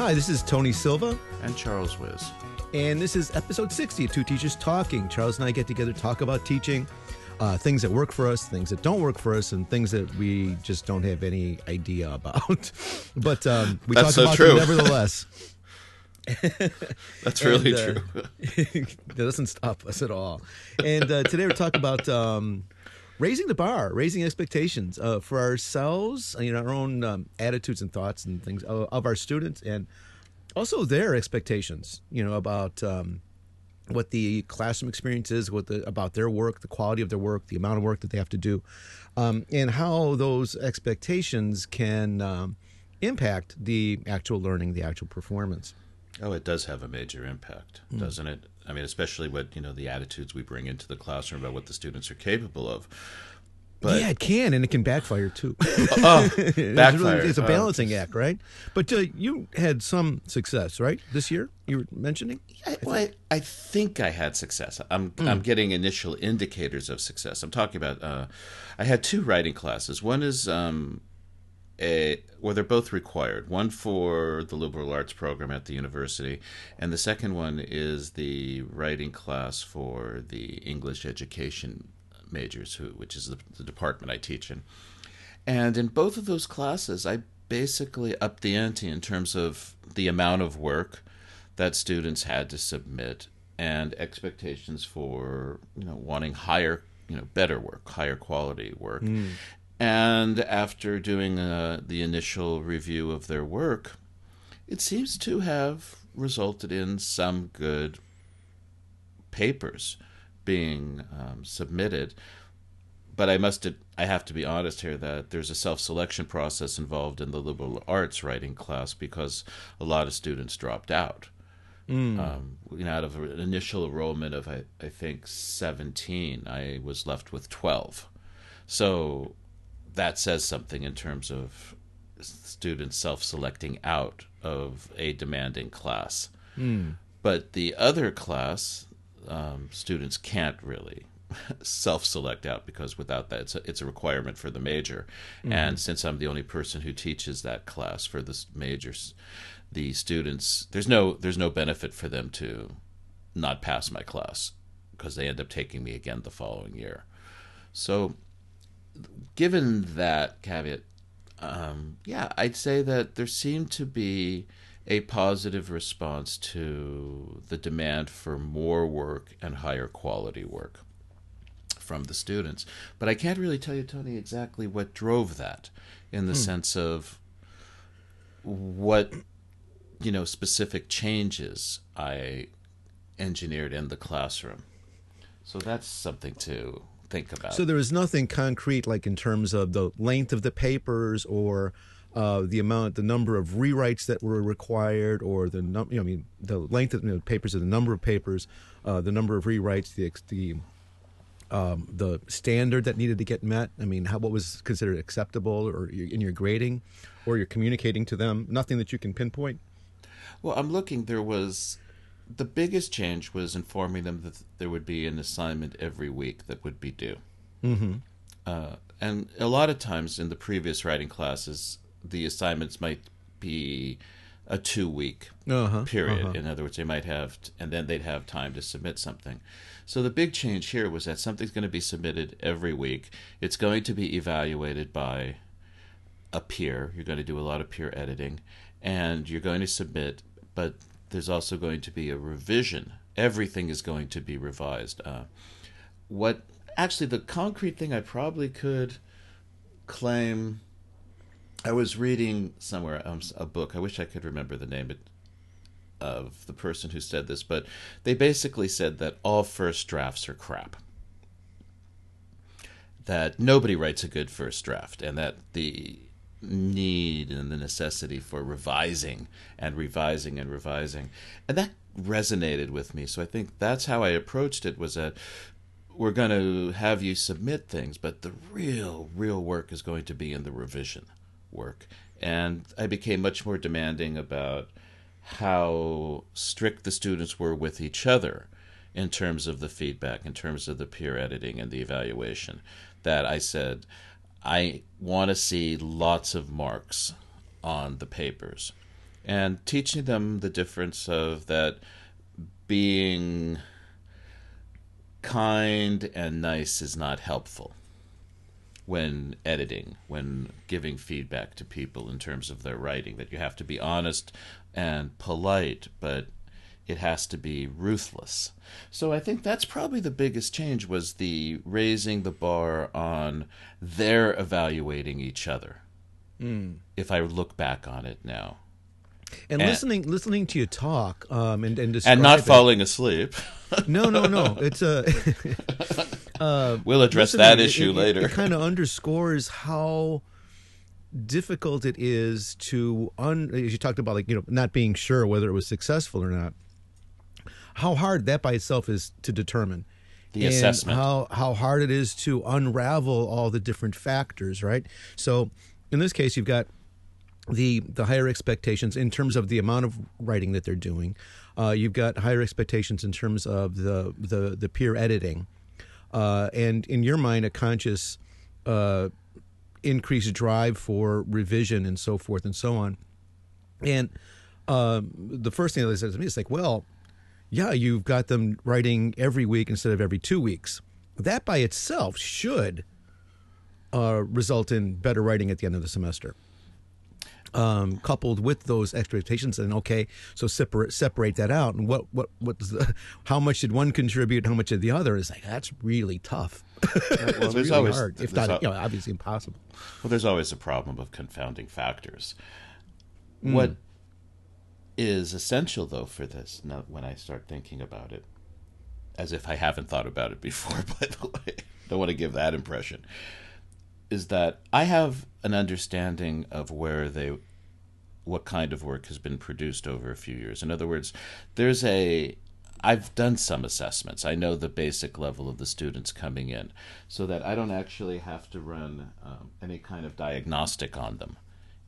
Hi, this is Tony Silva. And Charles Wiz. And this is episode 60 of Two Teachers Talking. Charles and I get together, talk about teaching, uh, things that work for us, things that don't work for us, and things that we just don't have any idea about. but um, we That's talk so about true. them nevertheless. That's really And, uh, true. that doesn't stop us at all. And uh, today we're talking about um, raising the bar, raising expectations uh, for ourselves, you know, our own um, attitudes and thoughts and things of, of our students, and also their expectations, you know, about um, what the classroom experience is, what the about their work, the quality of their work, the amount of work that they have to do, um, and how those expectations can um, impact the actual learning, the actual performance. Oh, it does have a major impact, Hmm. doesn't it? I mean, especially what you know the attitudes we bring into the classroom about what the students are capable of. But yeah, it can, and it can backfire too. oh, It's really- backfire. It's a Oh, balancing act, right? But uh, you had some success, right, this year? You were mentioning. I, well, I, I think I had success. I'm Hmm. I'm getting initial indicators of success. I'm talking about. Uh, I had two writing classes. One is um, a well, they're both required. One for the liberal arts program at the university, and the second one is the writing class for the English education majors, who which is the, the department I teach in. And in both of those classes, I basically upped the ante in terms of the amount of work that students had to submit and expectations for you know wanting higher you know better work higher quality work mm. And after doing uh, the initial review of their work it seems to have resulted in some good papers being um, submitted but I must I have to be honest here that there's a self-selection process involved in the liberal arts writing class because a lot of students dropped out. Um, you know, out of an initial enrollment of I, I think 17, I was left with 12. So that says something in terms of students self-selecting out of a demanding class. But the other class, um, students can't really self-select out because without that, it's a, it's a requirement for the major. And since I'm the only person who teaches that class for the majors, the students there's no there's no benefit for them to not pass my class because they end up taking me again the following year. So, given that caveat, um, yeah, I'd say that there seemed to be a positive response to the demand for more work and higher quality work from the students. But I can't really tell you, Tony, exactly what drove that in the sense of what, you know, specific changes I engineered in the classroom. So that's something to think about. So there was nothing concrete, like in terms of the length of the papers or uh, the amount, the number of rewrites that were required, or the num- you know, I mean, the length of you know, papers, or the number of papers, uh, the number of rewrites, the the um, the standard that needed to get met. I mean, how what was considered acceptable, or in your grading, or you're communicating to them. Nothing that you can pinpoint. Well, I'm looking. There was the biggest change was informing them that there would be an assignment every week that would be due. Mm-hmm. Uh, and a lot of times in the previous writing classes, the assignments might be a two week Uh-huh, period. In other words, they might have, and then they'd have time to submit something. So the big change here was that something's going to be submitted every week. It's going to be evaluated by a peer. You're going to do a lot of peer editing, and you're going to submit, but there's also going to be a revision. Everything is going to be revised. Uh, what actually the concrete thing I probably could claim. I was reading somewhere um, a book. I wish I could remember the name of the person who said this, but they basically said that all first drafts are crap. That nobody writes a good first draft, and that the need and the necessity for revising and revising and revising, and that resonated with me. So I think that's how I approached it. Was that we're going to have you submit things, but the real, real work is going to be in the revision work. And I became much more demanding about how strict the students were with each other in terms of the feedback, in terms of the peer editing and the evaluation, that I said, I want to see lots of marks on the papers and teaching them the difference of that being kind and nice is not helpful when editing, when giving feedback to people in terms of their writing, that you have to be honest and polite, but it has to be ruthless. So I think that's probably the biggest change was the raising the bar on their evaluating each other. Mm. If I look back on it now. And, and listening, listening to you talk, um, and and, and not falling asleep. no, no, no. It's a. uh, we'll address that issue it, later. It, it kind of underscores how difficult it is to un. As you talked about, like you know, not being sure whether it was successful or not how hard that by itself is to determine. The and assessment. How how hard it is to unravel all the different factors, right? So in this case, you've got the the higher expectations in terms of the amount of writing that they're doing. Uh, you've got higher expectations in terms of the the, the peer editing, uh, and in your mind, a conscious uh, increased drive for revision and so forth and so on. And um, the first thing that they said to me is like, well, yeah, you've got them writing every week instead of every two weeks. That by itself should uh, result in better writing at the end of the semester. Um, coupled with those expectations, and okay, so separate separate that out, and what what what's the how much did one contribute, how much did the other? Is like that's really tough. well, there's really always hard, if not, you know, obviously impossible. Well, there's always a problem of confounding factors. Mm. What is essential though for this now when I start thinking about it. As if I haven't thought about it before by the way. Don't want to give that impression. Is that I have an understanding of where they what kind of work has been produced over a few years. In other words there's a I've done some assessments. I know the basic level of the students coming in, so that I don't actually have to run um, any kind of diagnostic on them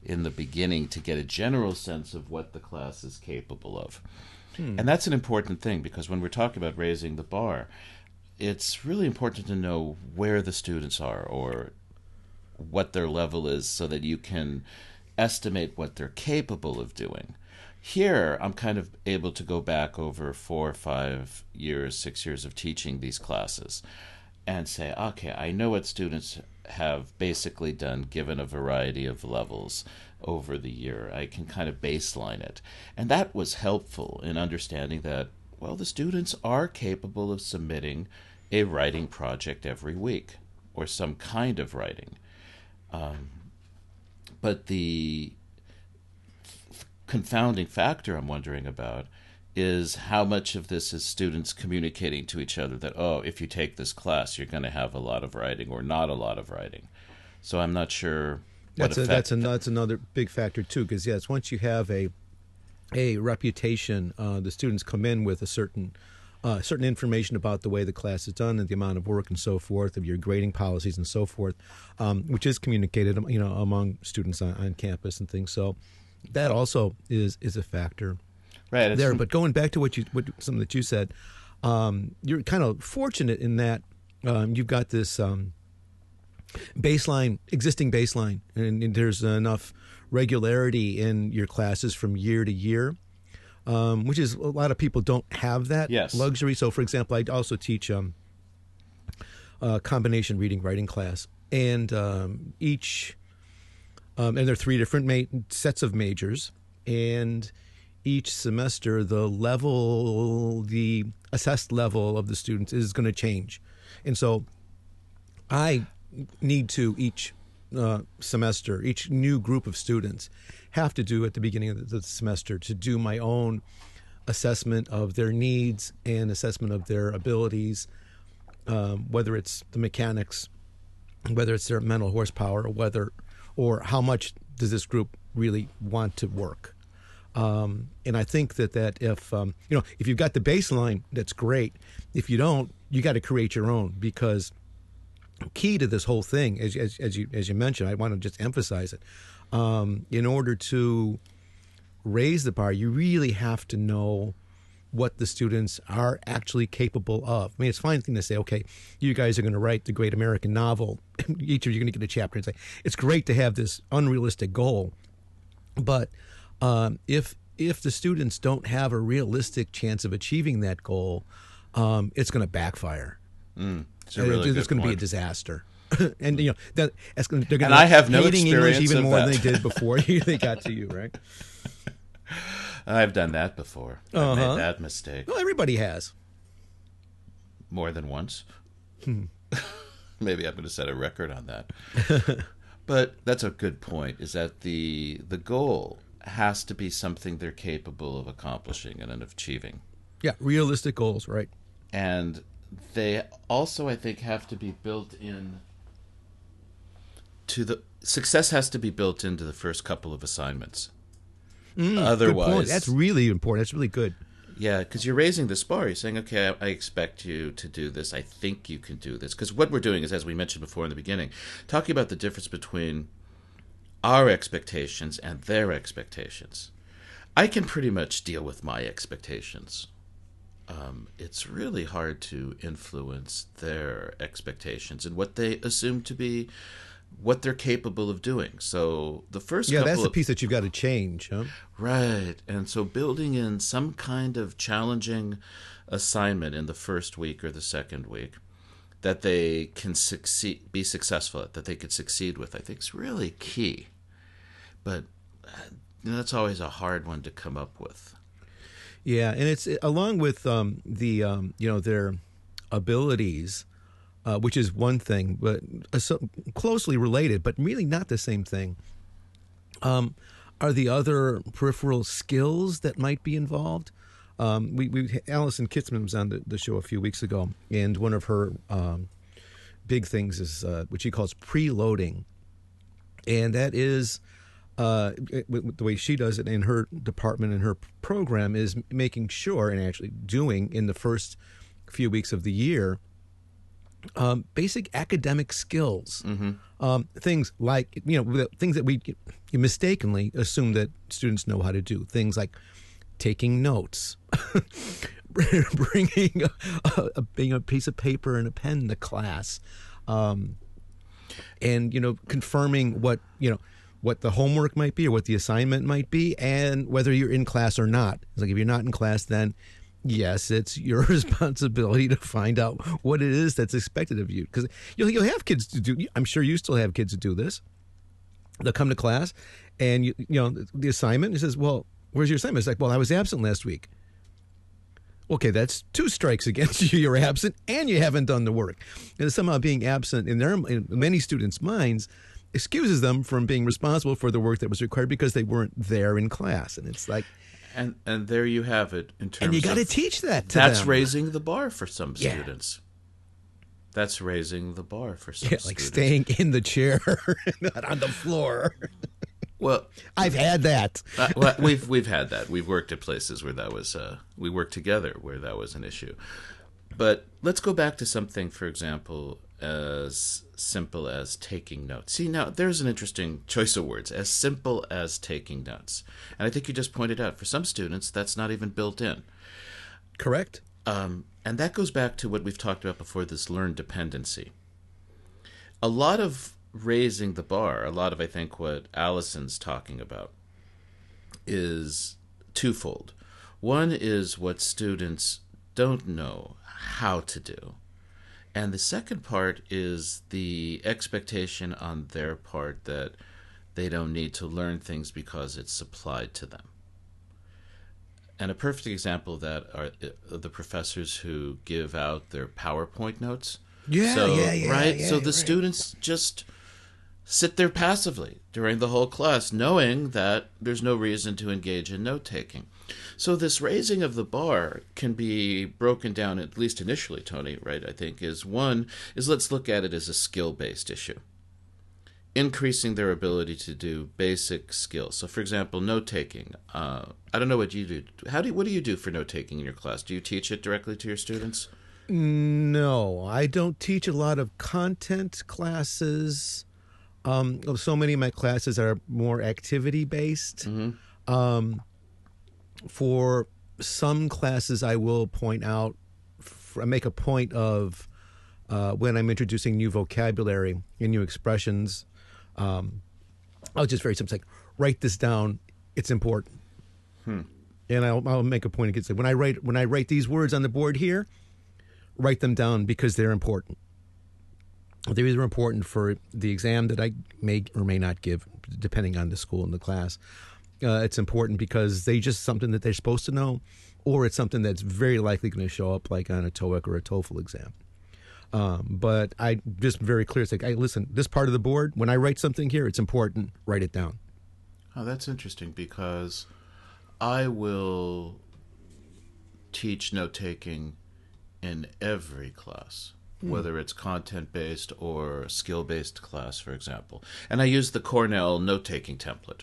in the beginning to get a general sense of what the class is capable of. Hmm. And that's an important thing because when we're talking about raising the bar, it's really important to know where the students are or what their level is so that you can estimate what they're capable of doing. Here, I'm kind of able to go back over four or five years, six years of teaching these classes and say, okay, I know what students have basically done given a variety of levels over the year. I can kind of baseline it. And that was helpful in understanding that, well, the students are capable of submitting a writing project every week or some kind of writing. Um, but the confounding factor I'm wondering about is how much of this is students communicating to each other that oh if you take this class you're going to have a lot of writing or not a lot of writing. So i'm not sure that's a, that's, a, that's another big factor too because yes once you have a a reputation uh, the students come in with a certain uh, certain information about the way the class is done and the amount of work and so forth of your grading policies and so forth um, which is communicated you know among students on, on campus and things. So that also is is a factor right there. But going back to what you what something that you said, um, you're kind of fortunate in that um, you've got this um, baseline, existing baseline, and, and, there's enough regularity in your classes from year to year. Um, which is a lot of people don't have that yes. luxury. So, for example, I also teach um, a combination reading writing class, and um, each and there are three different ma- sets of majors, and each semester the level the assessed level of the students is going to change. And so i need to each uh, semester each new group of students have to do at the beginning of the semester to do my own assessment of their needs and assessment of their abilities um, whether it's the mechanics whether it's their mental horsepower or whether or how much does this group really want to work um, and I think that that if um, you know if you've got the baseline, that's great. If you don't, you got to create your own because key to this whole thing, as, as, as you as you mentioned, I want to just emphasize it. Um, in order to raise the bar, you really have to know what the students are actually capable of. I mean, it's a fine thing to say, okay, you guys are going to write the great American novel. Each of you are going to get a chapter and say, it's great to have this unrealistic goal. But um, if if the students don't have a realistic chance of achieving that goal, um, it's going to backfire. Mm, it's really it's going to be a disaster. and you know that gonna, they're going to I have no hating English even more that. than they did before they got to you, right? I've done that before. Uh-huh. I made that mistake. Well, everybody has. More than once. Hmm. Maybe I'm going to set a record on that. but that's a good point. Is that the the goal has to be something they're capable of accomplishing and of achieving. Yeah, realistic goals, right? And they also, I think, have to be built in to the success has to be built into the first couple of assignments. Mm, Otherwise, that's really important. That's really good. Yeah, because you're raising the bar. You're saying, okay, I, I, expect you to do this. I think you can do this. Because what we're doing is, as we mentioned before in the beginning, talking about the difference between our expectations and their expectations. I can pretty much deal with my expectations. Um, it's really hard to influence their expectations and what they assume to be what they're capable of doing. So the first yeah, that's the piece that you've got to change, huh? Right, and so building in some kind of challenging assignment in the first week or the second week that they can succeed, be successful at, that they could succeed with, I think is really key. But uh, that's always a hard one to come up with. Yeah, and it's along with um, the um, you know their abilities uh, which is one thing, but uh, so closely related, but really not the same thing. Um, are the other peripheral skills that might be involved? Um, we, we Allison Kitzman was on the, the, show a few weeks ago, and one of her um, big things is uh, what she calls preloading, and that is uh, the way she does it in her department and her program is making sure and actually doing in the first few weeks of the year um, basic academic skills. Mm-hmm. Um, things like, you know, things that we mistakenly assume that students know how to do. Things like taking notes, bringing a, a, a, piece of paper and a pen to class, um, and, you know, confirming what, you know, what the homework might be or what the assignment might be and whether you're in class or not. It's like if you're not in class, then yes, it's your responsibility to find out what it is that's expected of you. Because you'll, you'll have kids to do, I'm sure you still have kids to do this. They'll come to class and, you, you know, the assignment, it says, well, where's your assignment? It's like, well, I was absent last week. Okay, that's two strikes against you. You're absent and you haven't done the work. And somehow being absent in their in many students' minds excuses them from being responsible for the work that was required because they weren't there in class. And it's like, and and there you have it in terms. And you got to teach that. to That's them. raising the bar for some yeah. students. That's raising the bar for some. Yeah, students. like staying in the chair, not on the floor. Well, I've had that. uh, well, we've we've had that. We've worked at places where that was. Uh, we worked together where that was an issue. But let's go back to something, for example, as simple as taking notes. See, now there's an interesting choice of words, as simple as taking notes. And I think you just pointed out for some students, that's not even built in. Correct. Um, and that goes back to what we've talked about before this learned dependency. A lot of raising the bar, a lot of, I think, what Allison's talking about is twofold. One is what students don't know how to do and the second part is the expectation on their part that they don't need to learn things because it's supplied to them. And a perfect example of that are uh, the professors who give out their PowerPoint notes. Yeah, so, yeah, yeah. Right? Yeah, so the right. students just sit there passively during the whole class, knowing that there's no reason to engage in note taking. So this raising of the bar can be broken down, at least initially, Tony, right? I think is one is let's look at it as a skill based issue. Increasing their ability to do basic skills. So, for example, note taking. Uh, I don't know what you do. How do you, what do you do for note taking in your class? Do you teach it directly to your students? No, I don't teach a lot of content classes. Um, so many of my classes are more activity based. Mm-hmm. Um, for some classes I will point out, I make a point of uh, when I'm introducing new vocabulary and new expressions. Um, I'll just very simply like write this down. It's important, hmm. and I'll, I'll make a point of say when I write when I write these words on the board here, write them down because they're important. They're either important for the exam that I may or may not give, depending on the school and the class. Uh, it's important because they just something that they're supposed to know, or it's something that's very likely going to show up, like on a TOEIC or a TOEFL exam. Um, but I just very clear. It's like, hey, listen, this part of the board. When I write something here, it's important. Write it down. Oh, that's interesting because I will teach note taking in every class, mm. whether it's content based or skill based class, for example. And I use the Cornell note taking template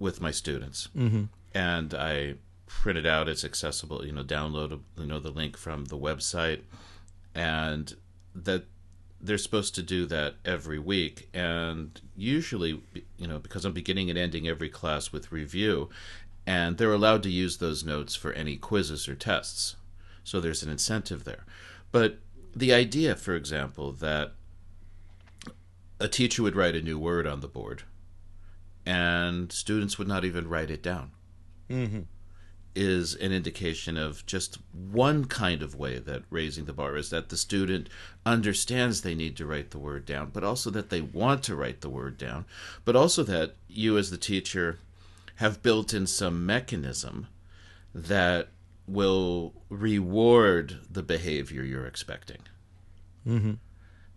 with my students. Mm-hmm. And I print it out. It's accessible, you know, download, you know, the link from the website. And that they're supposed to do that every week and usually you know because i'm beginning and ending every class with review and they're allowed to use those notes for any quizzes or tests so there's an incentive there. But the idea, for example, that a teacher would write a new word on the board and students would not even write it down mm-hmm. is an indication of just one kind of way that raising the bar is that the student understands they need to write the word down, but also that they want to write the word down, but also that you, as the teacher, have built in some mechanism that will reward the behavior you're expecting. Mm-hmm.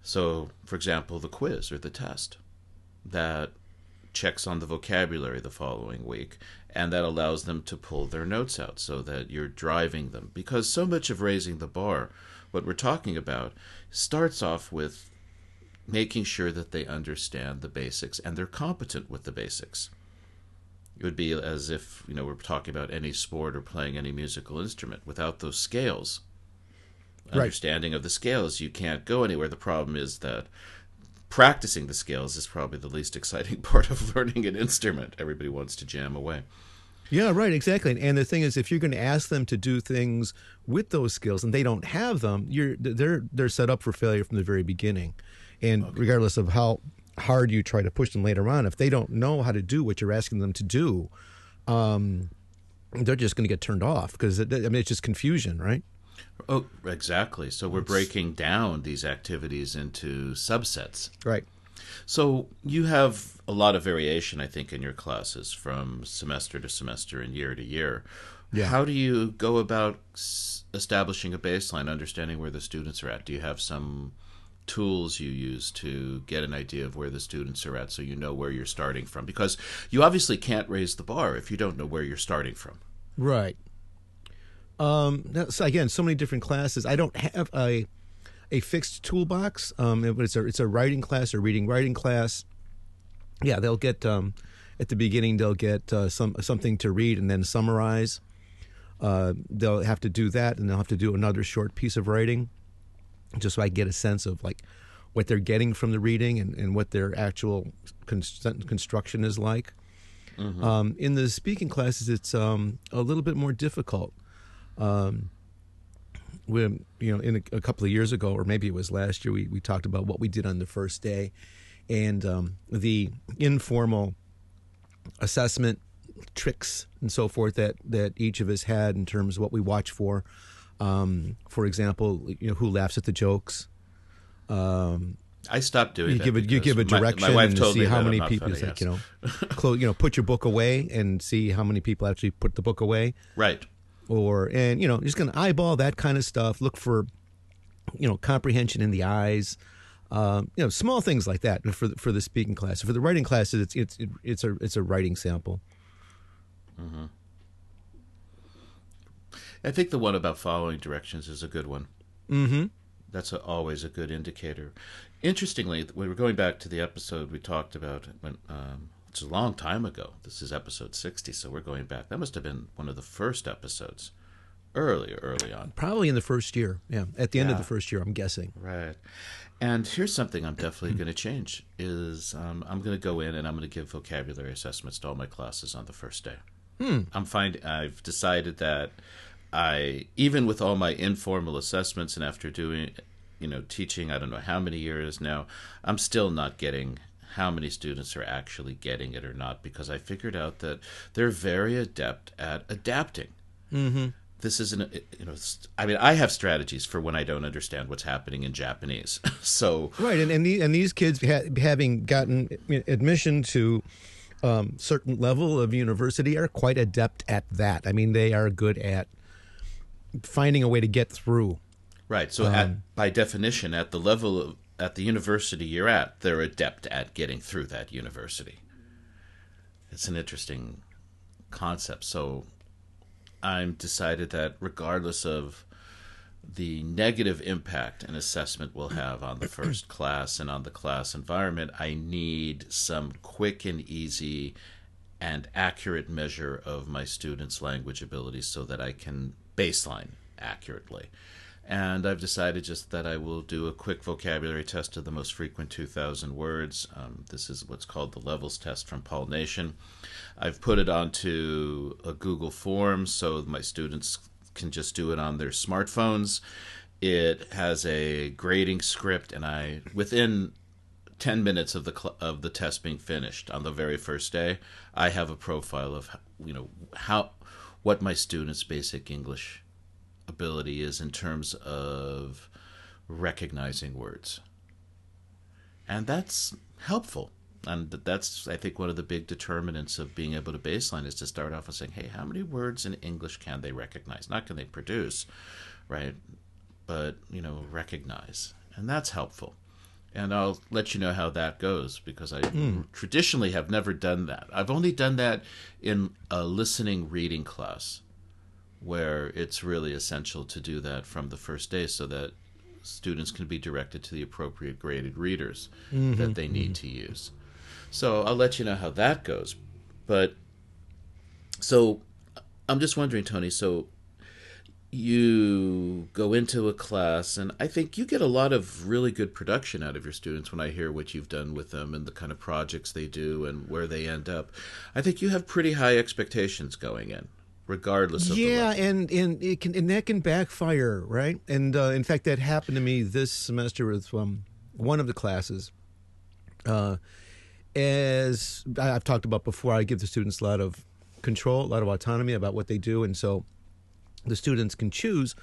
So, for example, the quiz or the test that checks on the vocabulary the following week, and that allows them to pull their notes out so that you're driving them. Because so much of raising the bar, what we're talking about, starts off with making sure that they understand the basics and they're competent with the basics. It would be as if you know we're talking about any sport or playing any musical instrument. Without those scales, right. understanding of the scales, you can't go anywhere. The problem is that practicing the scales is probably the least exciting part of learning an instrument. Everybody wants to jam away. Yeah, right, exactly. And the thing is, if you're going to ask them to do things with those skills and they don't have them, you're they're they're set up for failure from the very beginning. And okay. regardless of how hard you try to push them later on, if they don't know how to do what you're asking them to do, um, they're just going to get turned off because I mean it's just confusion, right? Oh, exactly. So we're breaking down these activities into subsets. Right. So you have a lot of variation, I think, in your classes from semester to semester and year to year. Yeah. How do you go about establishing a baseline, understanding where the students are at? Do you have some tools you use to get an idea of where the students are at so you know where you're starting from because you obviously can't raise the bar if you don't know where you're starting from right um so again so many different classes i don't have a a fixed toolbox um it's a it's a writing class or reading writing class yeah they'll get um at the beginning they'll get uh, some something to read and then summarize uh, they'll have to do that and they'll have to do another short piece of writing just so I get a sense of like what they're getting from the reading and, and what their actual construction is like. Mm-hmm. Um, in the speaking classes, it's um, a little bit more difficult. Um, we, you know, in a, a, couple of years ago, or maybe it was last year, we, we talked about what we did on the first day, and um, the informal assessment tricks and so forth that that each of us had in terms of what we watch for. Um, for example, you know, who laughs at the jokes. Um, I stopped doing you that. Give a, you give a direction my, my and see how many people. Funny, like, yes. you know, close, you know, put your book away and see how many people actually put the book away. Right. Or and you know, just gonna eyeball that kind of stuff. Look for, you know, comprehension in the eyes. Um, you know, small things like that for for the speaking class. For the writing classes, it's it's it's a it's a writing sample. Mm-hmm. I think the one about following directions is a good one. Mm-hmm. That's a, always a good indicator. Interestingly, we were going back to the episode we talked about when um, it's a long time ago. This is episode sixty, so we're going back. That must have been one of the first episodes, early, early on. Probably in the first year. Yeah, at the end yeah. of the first year, I'm guessing. Right. And here's something I'm definitely going to change: is um, I'm going to go in and I'm going to give vocabulary assessments to all my classes on the first day. Hmm. I'm find I've decided that I even with all my informal assessments and after doing you know teaching I don't know how many years now, I'm still not getting how many students are actually getting it or not because I figured out that they're very adept at adapting. Mm-hmm. This isn't, you know, I mean, I have strategies for when I don't understand what's happening in Japanese. so, Right, and and, the, and these kids ha- having gotten admission to um, certain level of university are quite adept at that. I mean, they are good at finding a way to get through. right. So, at, by definition, at the level of, at the university you're at, they're adept at getting through that university. It's an interesting concept. So, I'm decided that regardless of the negative impact an assessment will have on the first class and on the class environment, I need some quick and easy and accurate measure of my students' language abilities so that I can baseline accurately. And I've decided just that I will do a quick vocabulary test of the most frequent 2,000 words. Um, this is what's called the levels test from Paul Nation. I've put it onto a Google form so my students can just do it on their smartphones. It has a grading script, and I within 10 minutes of the cl- of the test being finished on the very first day, I have a profile of you know how what my students' basic English ability is in terms of recognizing words. And that's helpful. And that's, I think, one of the big determinants of being able to baseline is to start off with saying, hey, how many words in English can they recognize? Not can they produce, right? But, you know, recognize. And that's helpful. And I'll let you know how that goes because I hmm. traditionally have never done that. I've only done that in a listening reading class where it's really essential to do that from the first day so that students can be directed to the appropriate graded readers mm-hmm. that they need mm-hmm. to use. So I'll let you know how that goes. But so I'm just wondering, Tony, so you go into a class and I think you get a lot of really good production out of your students when I hear what you've done with them and the kind of projects they do and where they end up. I think you have pretty high expectations going in regardless of Yeah, and and it can and that can backfire, right? And uh, in fact, that happened to me this semester with um, one of the classes. Uh, as I've talked about before, I give the students a lot of control, a lot of autonomy about what they do, and so the students can choose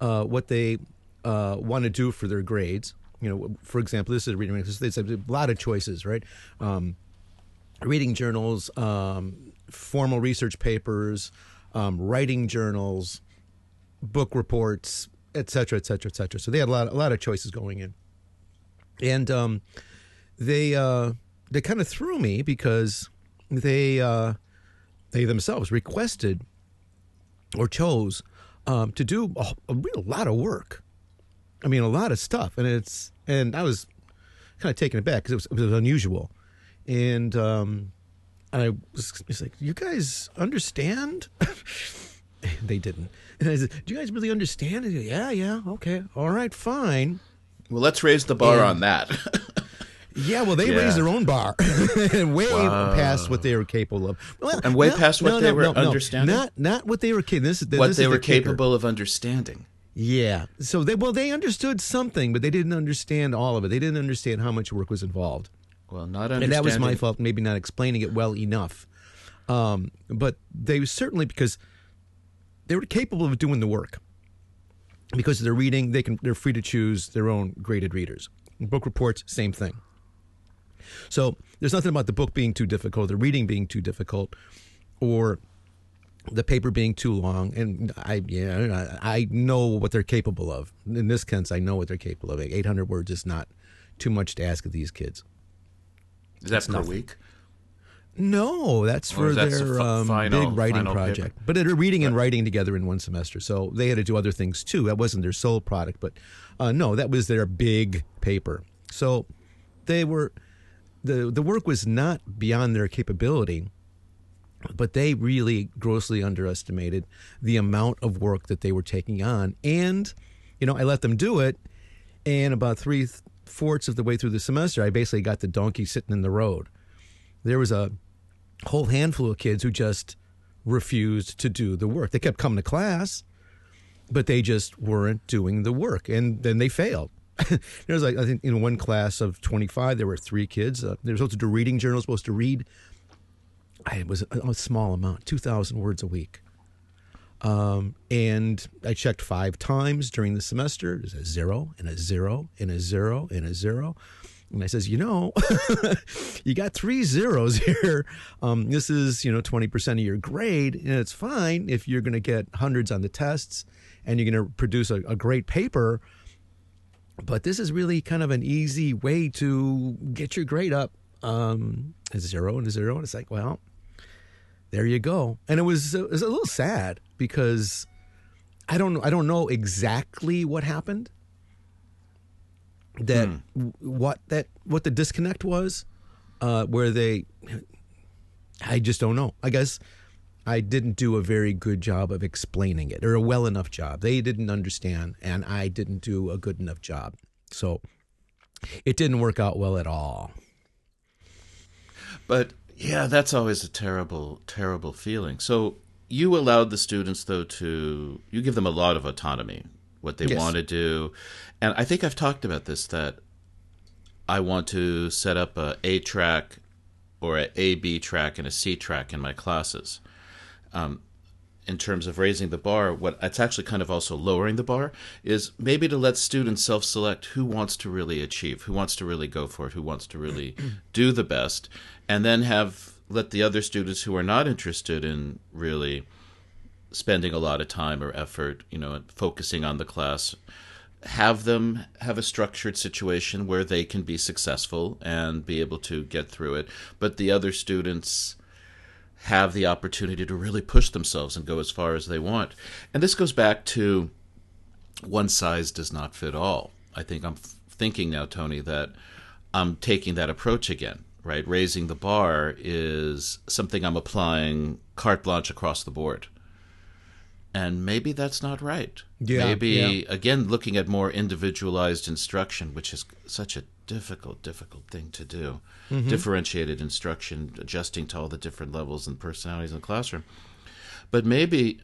uh, what they uh, want to do for their grades. You know, for example, this is a reading. There's a lot of choices, right? Um, reading journals, um, formal research papers, um, writing journals, book reports, et cetera, et cetera, et cetera. So they had a lot, a lot of choices going in, and um, they uh, they kind of threw me because they uh, they themselves requested or chose um, to do a, a real lot of work. I mean, a lot of stuff, and it's and I was kind of taken aback because it was, it was unusual, and um, and I was just like, "You guys understand?" they didn't, and I said, "Do you guys really understand?" And they, yeah, yeah, okay, all right, fine. Well, let's raise the bar And- on that. Yeah, well, they Yeah. raised their own bar way past what they were capable of, well, And way past what no, they no, were no, understanding? Not not what they were capable. This, is- what this they were the kicker. capable of understanding. Yeah. So they well they understood something, but they didn't understand all of it. They didn't understand how much work was involved, Well, not and that was my fault, maybe not explaining it well enough. Um, but they were certainly because they were capable of doing the work. Because they're reading, they can they're free to choose their own graded readers. Book reports, same thing. So there's nothing about the book being too difficult, the reading being too difficult, or the paper being too long. And I, yeah, I I know what they're capable of. In this sense, I know what they're capable of. 800 words is not too much to ask of these kids. Is that per nothing. week? No, that's Or for is that the their fi- um, final- big writing final paper? project. But they're reading and writing together in one semester, so they had to do other things too. That wasn't their sole product, but uh, no, that was their big paper. So they were the the work was not beyond their capability, but they really grossly underestimated the amount of work that they were taking on. And you know, I let them do it, and about three fourths of the way through the semester, I basically got the donkey sitting in the road. There was a whole handful of kids who just refused to do the work. They kept coming to class, but they just weren't doing the work, and then they failed. there was like I think in one class of 25, there were three kids. Uh, they were supposed to do reading journals, supposed to read. I, it was a, a small amount, 2,000 words a week. Um, and I checked five times during the semester. There's a zero and a zero and a zero and a zero. And I says, you know, you got three zeros here. Um, this is, you know, 20% of your grade. And it's fine if you're going to get hundreds on the tests and you're going to produce a, a great paper. But this is really kind of an easy way to get your grade up. Um, a zero and a zero. And it's like, well, there you go. And it was, it was a little sad because I don't I don't know exactly what happened. That Hmm. what that what the disconnect was, uh, where they, I just don't know. I guess I didn't do a very good job of explaining it or a well enough job. They didn't understand, and I didn't do a good enough job. So it didn't work out well at all. But yeah, that's always a terrible, terrible feeling. So you allowed the students, though, to you give them a lot of autonomy, what they Yes. want to do, and I think I've talked about this that I want to set up a A track or a A B track and a C track in my classes. Um, in terms of raising the bar, what it's actually kind of also lowering the bar is maybe to let students self select who wants to really achieve, who wants to really go for it, who wants to really do the best, and then have let the other students who are not interested in really spending a lot of time or effort, you know, focusing on the class, have them have a structured situation where they can be successful and be able to get through it, but the other students have the opportunity to really push themselves and go as far as they want. And this goes back to one size does not fit all. I think I'm thinking now, Tony, that I'm taking that approach again, right? Raising the bar is something I'm applying carte blanche across the board. And maybe that's not right. Yeah, maybe, yeah. again, looking at more individualized instruction, which is such a difficult, difficult thing to do. Mm-hmm. Differentiated instruction, adjusting to all the different levels and personalities in the classroom. But maybe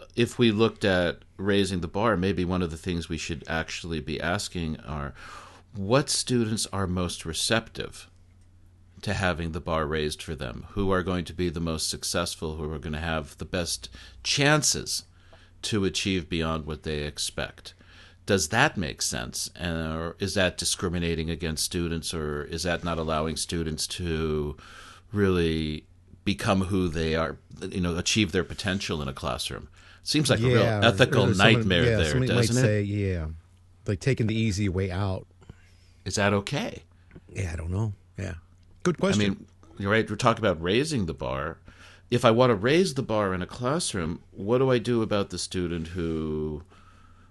uh, if we looked at raising the bar, maybe one of the things we should actually be asking are what students are most receptive to having the bar raised for them, who are going to be the most successful, who are going to have the best chances to achieve beyond what they expect. Does that make sense? And, or is that discriminating against students, or is that not allowing students to really become who they are, you know, achieve their potential in a classroom? Seems like a real ethical or nightmare yeah, there, doesn't might it? say, yeah, like taking the easy way out. Is that okay? Yeah, I don't know. Yeah, good I mean, you're right. We're talking about raising the bar. If I want to raise the bar in a classroom, what do I do about the student who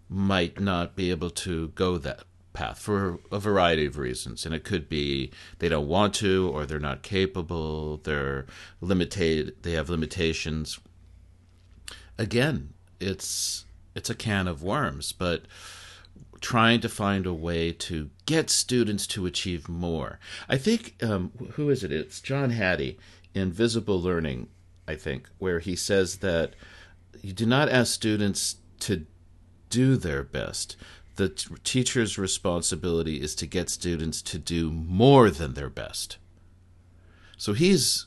might not be able to go that path for a variety of reasons? And it could be they don't want to, or they're not capable, they're limited, they have limitations. Again, it's it's a can of worms, but trying to find a way to get students to achieve more. I think um, who is it? It's John Hattie in Visible Learning, I think, where he says that you do not ask students to do their best. The t- teacher's responsibility is to get students to do more than their best. So he's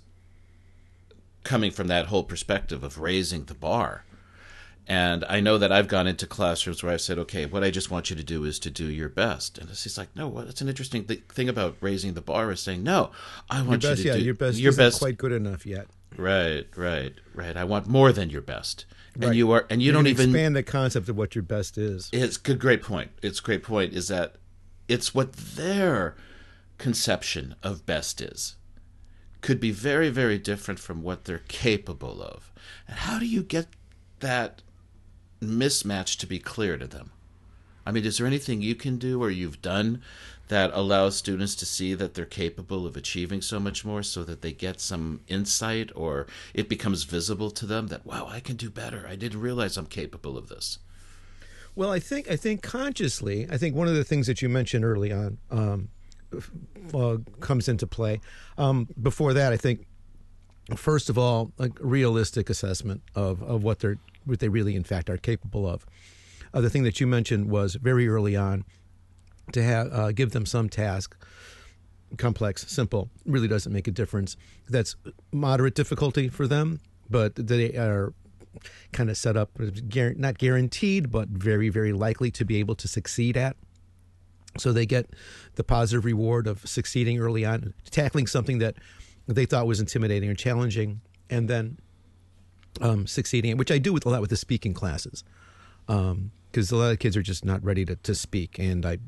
coming from that whole perspective of raising the bar. And I know that I've gone into classrooms where I've said, okay, what I just want you to do is to do your best. And it's like, no, what? That's an interesting th- thing about raising the bar is saying, no, I want your best, you to yeah, do your best, your isn't best. quite good enough yet. Right, right, right. I want more than your best. And you are, and you You're don't even expand the concept of what your best is. it's good great point it's a great point is that it's what their conception of best is could be very very different from what they're capable of and how do you get that mismatch to be clear to them. I mean is there anything you can do or you've done that allows students to see that they're capable of achieving so much more so that they get some insight or it becomes visible to them that wow i can do better. I didn't realize i'm capable of this Well, I think I think consciously, I think one of the things that you mentioned early on um, uh, comes into play. Um, before that, I think first of all, a realistic assessment of, of what they're what they really in fact are capable of. Uh, the thing that you mentioned was very early on to have uh, give them some task, complex, simple, really doesn't make a difference. That's moderate difficulty for them, but they are kind of set up, not guaranteed, but very, very likely to be able to succeed at. So they get the positive reward of succeeding early on, tackling something that they thought was intimidating or challenging, and then um, succeeding, which I do with a lot with the speaking classes, because um, a lot of kids are just not ready to, to speak, and I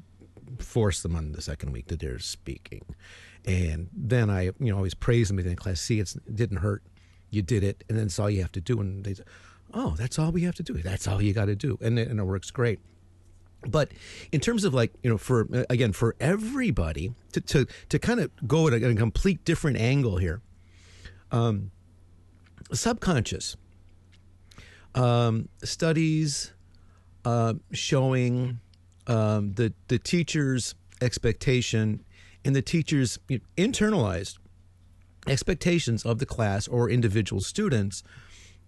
force them on the second week that they're speaking, and then I you know always praise them in class. See, it didn't hurt, you did it, and then it's all you have to do, and they say, oh, that's all we have to do. That's all you got to do, and it, and it works great. But in terms of like you know, for again, for everybody to to to kind of go at a, at a complete different angle here, um, subconscious um, studies uh, showing um, the the teacher's expectation and the teacher's internalized expectations of the class or individual students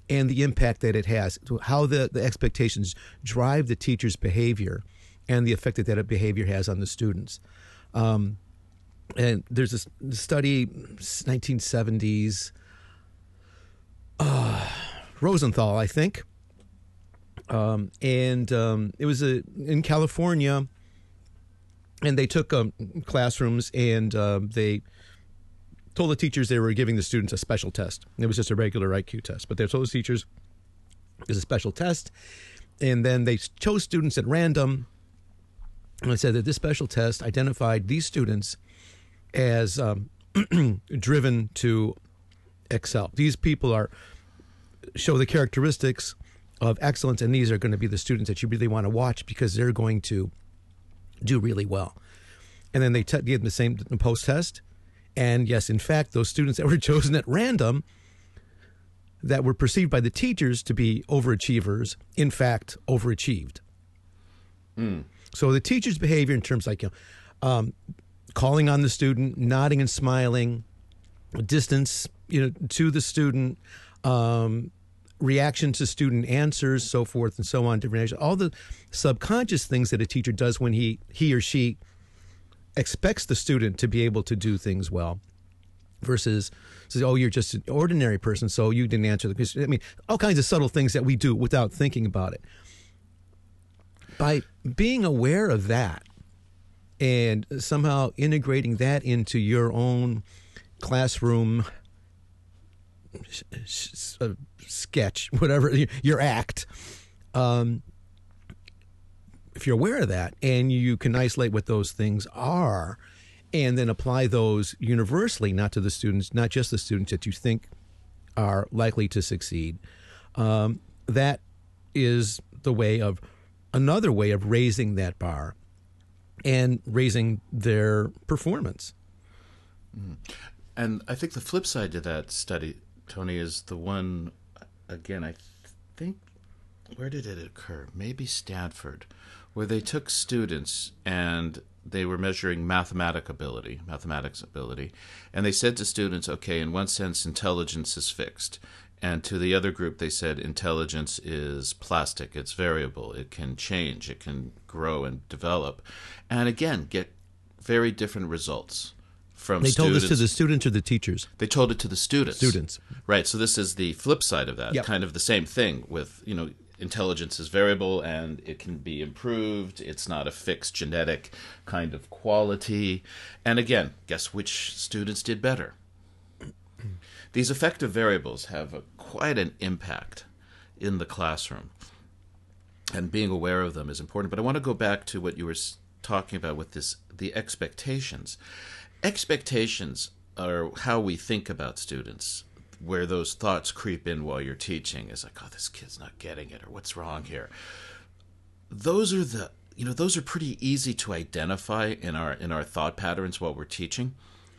and the impact that it has, how the, the expectations drive the teacher's behavior and the effect that that behavior has on the students. Um, and there's a study, 1970s, uh, Rosenthal, I think. Um, and um, it was a, in California, and they took um, classrooms and uh, they told the teachers they were giving the students a special test. It was just a regular IQ test, but they told the teachers it was a special test. And then they chose students at random. And said that this special test identified these students as um, driven to excel. These people are show the characteristics of excellence, and these are going to be the students that you really want to watch because they're going to do really well. And then they t- give them the same post test, and yes, in fact, those students that were chosen at random that were perceived by the teachers to be overachievers, in fact, overachieved. Mm. So the teacher's behavior in terms like you know, um, calling on the student, nodding and smiling, distance you know to the student, um, reaction to student answers, so forth and so on, different all the subconscious things that a teacher does when he he or she expects the student to be able to do things well versus says, "Oh, you're just an ordinary person, so you didn't answer the question." I mean, all kinds of subtle things that we do without thinking about it. By being aware of that and somehow integrating that into your own classroom uh, sketch, whatever your act, um, if you're aware of that and you can isolate what those things are and then apply those universally, not to the students, not just the students that you think are likely to succeed, um, that is the way of another way of raising that bar and raising their performance. Mm. And I think the flip side to that study, Tony, is the one, again, I think, where did it occur? Maybe Stanford, where they took students and they were measuring mathematic ability, mathematics ability, and they said to students, okay, in one sense, intelligence is fixed. And to the other group, they said intelligence is plastic, it's variable, it can change, it can grow and develop. And again, get very different results from they students. told this to the students or the teachers they told it to the students students right so this is the flip side of that yep. kind of the same thing with you know intelligence is variable and it can be improved. It's not a fixed genetic kind of quality. And again, guess which students did better? These effective variables have a, quite an impact in the classroom. And being aware of them is important. But I want to go back to what you were talking about with this the expectations. Expectations are how we think about students where those thoughts creep in while you're teaching is like, oh, this kid's not getting it, or what's wrong here. Those are the you know those are pretty easy to identify in our in our thought patterns while we're teaching.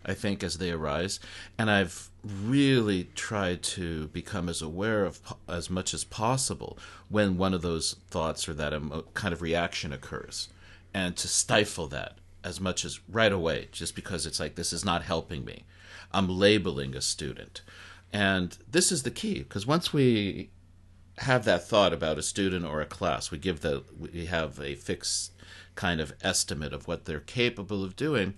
I think as they arise, and I've really tried to become as aware of as much as possible when one of those thoughts or that kind of reaction occurs, and to stifle that as much as right away, just because it's like this is not helping me. I'm labeling a student And this is the key because once we have that thought about a student or a class, we give the we have a fixed kind of estimate of what they're capable of doing.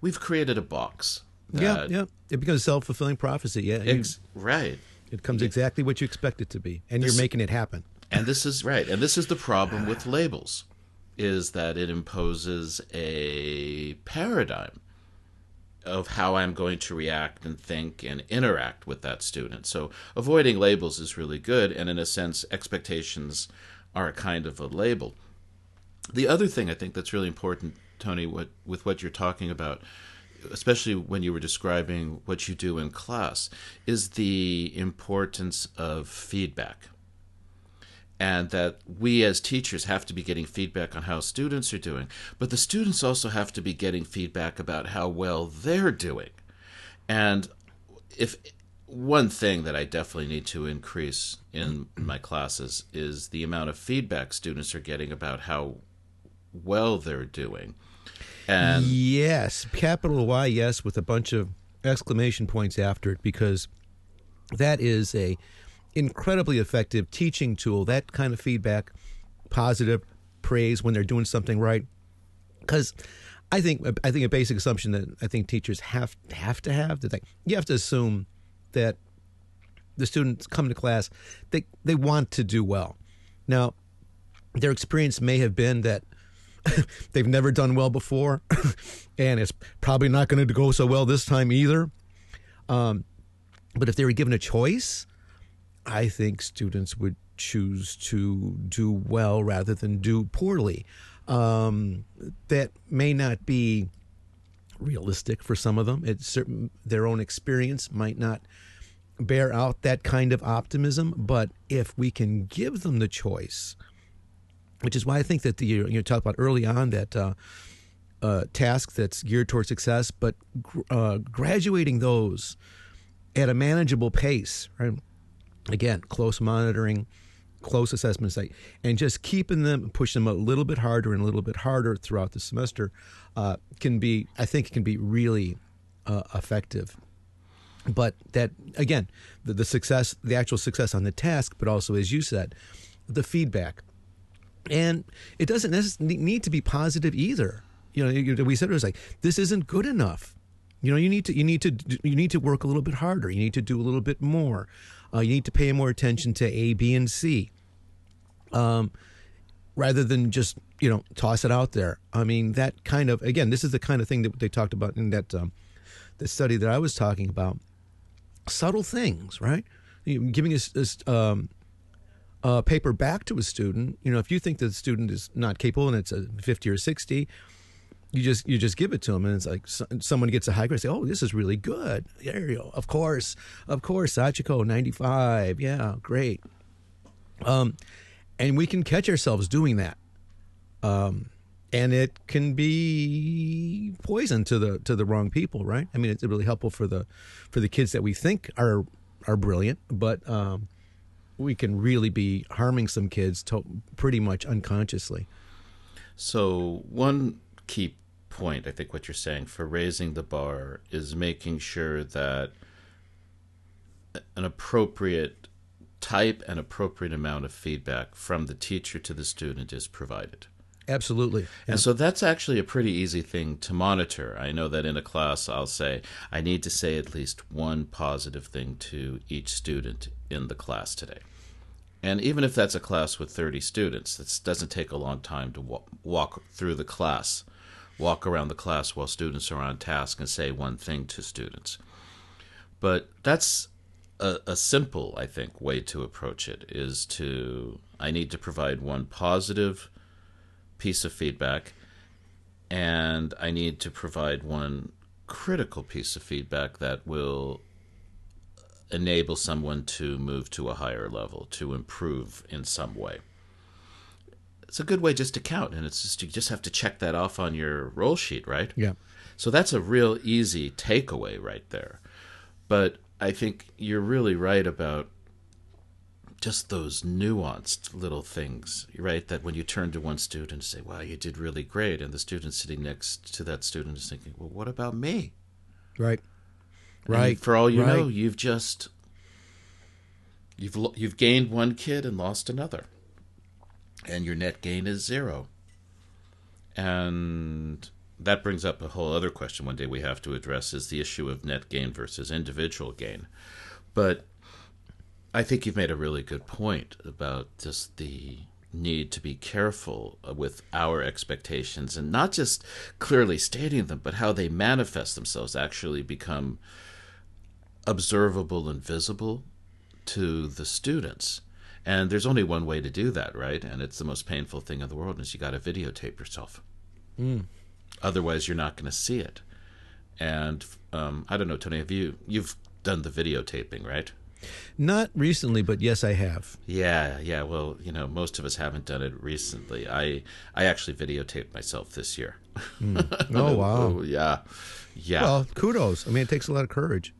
We've created a box. yeah, yeah. It becomes a self fulfilling prophecy. Yeah, you- Ex- right. it comes exactly what you expect it to be, and you're making it happen. And this is right. And this is the problem with labels is that it imposes a paradigm of how I'm going to react and think and interact with that student. So avoiding labels is really good and in a sense expectations are a kind of a label. The other thing I think that's really important Tony what with what you're talking about especially when you were describing what you do in class is the importance of feedback and that we as teachers have to be getting feedback on how students are doing. But the students also have to be getting feedback about how well they're doing. And if one thing that I definitely need to increase in my classes is the amount of feedback students are getting about how well they're doing. And yes, capital Y yes with a bunch of exclamation points after it because that is a incredibly effective teaching tool. That kind of feedback, positive praise when they're doing something right. Because I think I think a basic assumption that I think teachers have have to have that they, you have to assume that the students come to class they they want to do well. Now, their experience may have been that they've never done well before, and it's probably not going to go so well this time either. Um, but if they were given a choice, I think students would choose to do well rather than do poorly. Um, that may not be realistic for some of them. It's certain their own experience might not bear out that kind of optimism. But if we can give them the choice, which is why I think that the you know talk about early on that uh, uh, task that's geared towards success, but gr- uh, graduating those at a manageable pace, right? Again, close monitoring, close assessment site, and just keeping them, pushing them a little bit harder and a little bit harder throughout the semester uh, can be, I think, can be really uh, effective. But that again, the, the success, the actual success on the task, but also as you said, the feedback and it doesn't necessarily need to be positive either. You know, we said it was like this isn't good enough. You know, you need to you need to you need to work a little bit harder. You need to do a little bit more. Uh, you need to pay more attention to A, B, and C, um, rather than just you know toss it out there. I mean, that kind of again, this is the kind of thing that they talked about in that um, the study that I was talking about. Subtle things, right? Giving us, us um, paper back to a student, you know, if you think the student is not capable and it's a 50 or 60, you just you just give it to them and it's like so, someone gets a high grade say oh this is really good. There of course of course sachiko 95 yeah great. Um and we can catch ourselves doing that. Um and it can be poison to the to the wrong people right? I mean it's really helpful for the for the kids that we think are are brilliant but um we can really be harming some kids to, pretty much unconsciously. So, one key point, I think, what you're saying for raising the bar is making sure that an appropriate type and appropriate amount of feedback from the teacher to the student is provided. absolutely And so that's actually a pretty easy thing to monitor. I know that in a class, I'll say, I need to say at least one positive thing to each student in the class today. And even if that's a class with 30 students, it doesn't take a long time to walk, walk through the class, walk around the class while students are on task and say one thing to students. But that's a, a simple, I think, way to approach it is to, I need to provide one positive piece of feedback and I need to provide one critical piece of feedback that will enable someone to move to a higher level, to improve in some way. It's a good way just to count, and it's just you just have to check that off on your roll sheet, right? yeah So that's a real easy takeaway right there. But I think you're really right about just those nuanced little things, right? That when you turn to one student and say, wow, you did really great, and the student sitting next to that student is thinking, well, what about me? right And right for all you right. know, you've just you've you've gained one kid and lost another, and your net gain is zero. And that brings up a whole other question one day we have to address is the issue of net gain versus individual gain. But I think you've made a really good point about just the need to be careful with our expectations and not just clearly stating them, but how they manifest themselves actually become observable and visible to the students. And there's only one way to do that, right? And it's the most painful thing in the world is you got to videotape yourself. Mm. Otherwise, you're not going to see it. And um, I don't know, Tony, have you you've done the videotaping, right? Not recently, but yes, I have. Yeah, yeah. Well, you know, most of us haven't done it recently. I I actually videotaped myself this year. Mm. Oh wow! yeah, yeah. Well, kudos. I mean, it takes a lot of courage.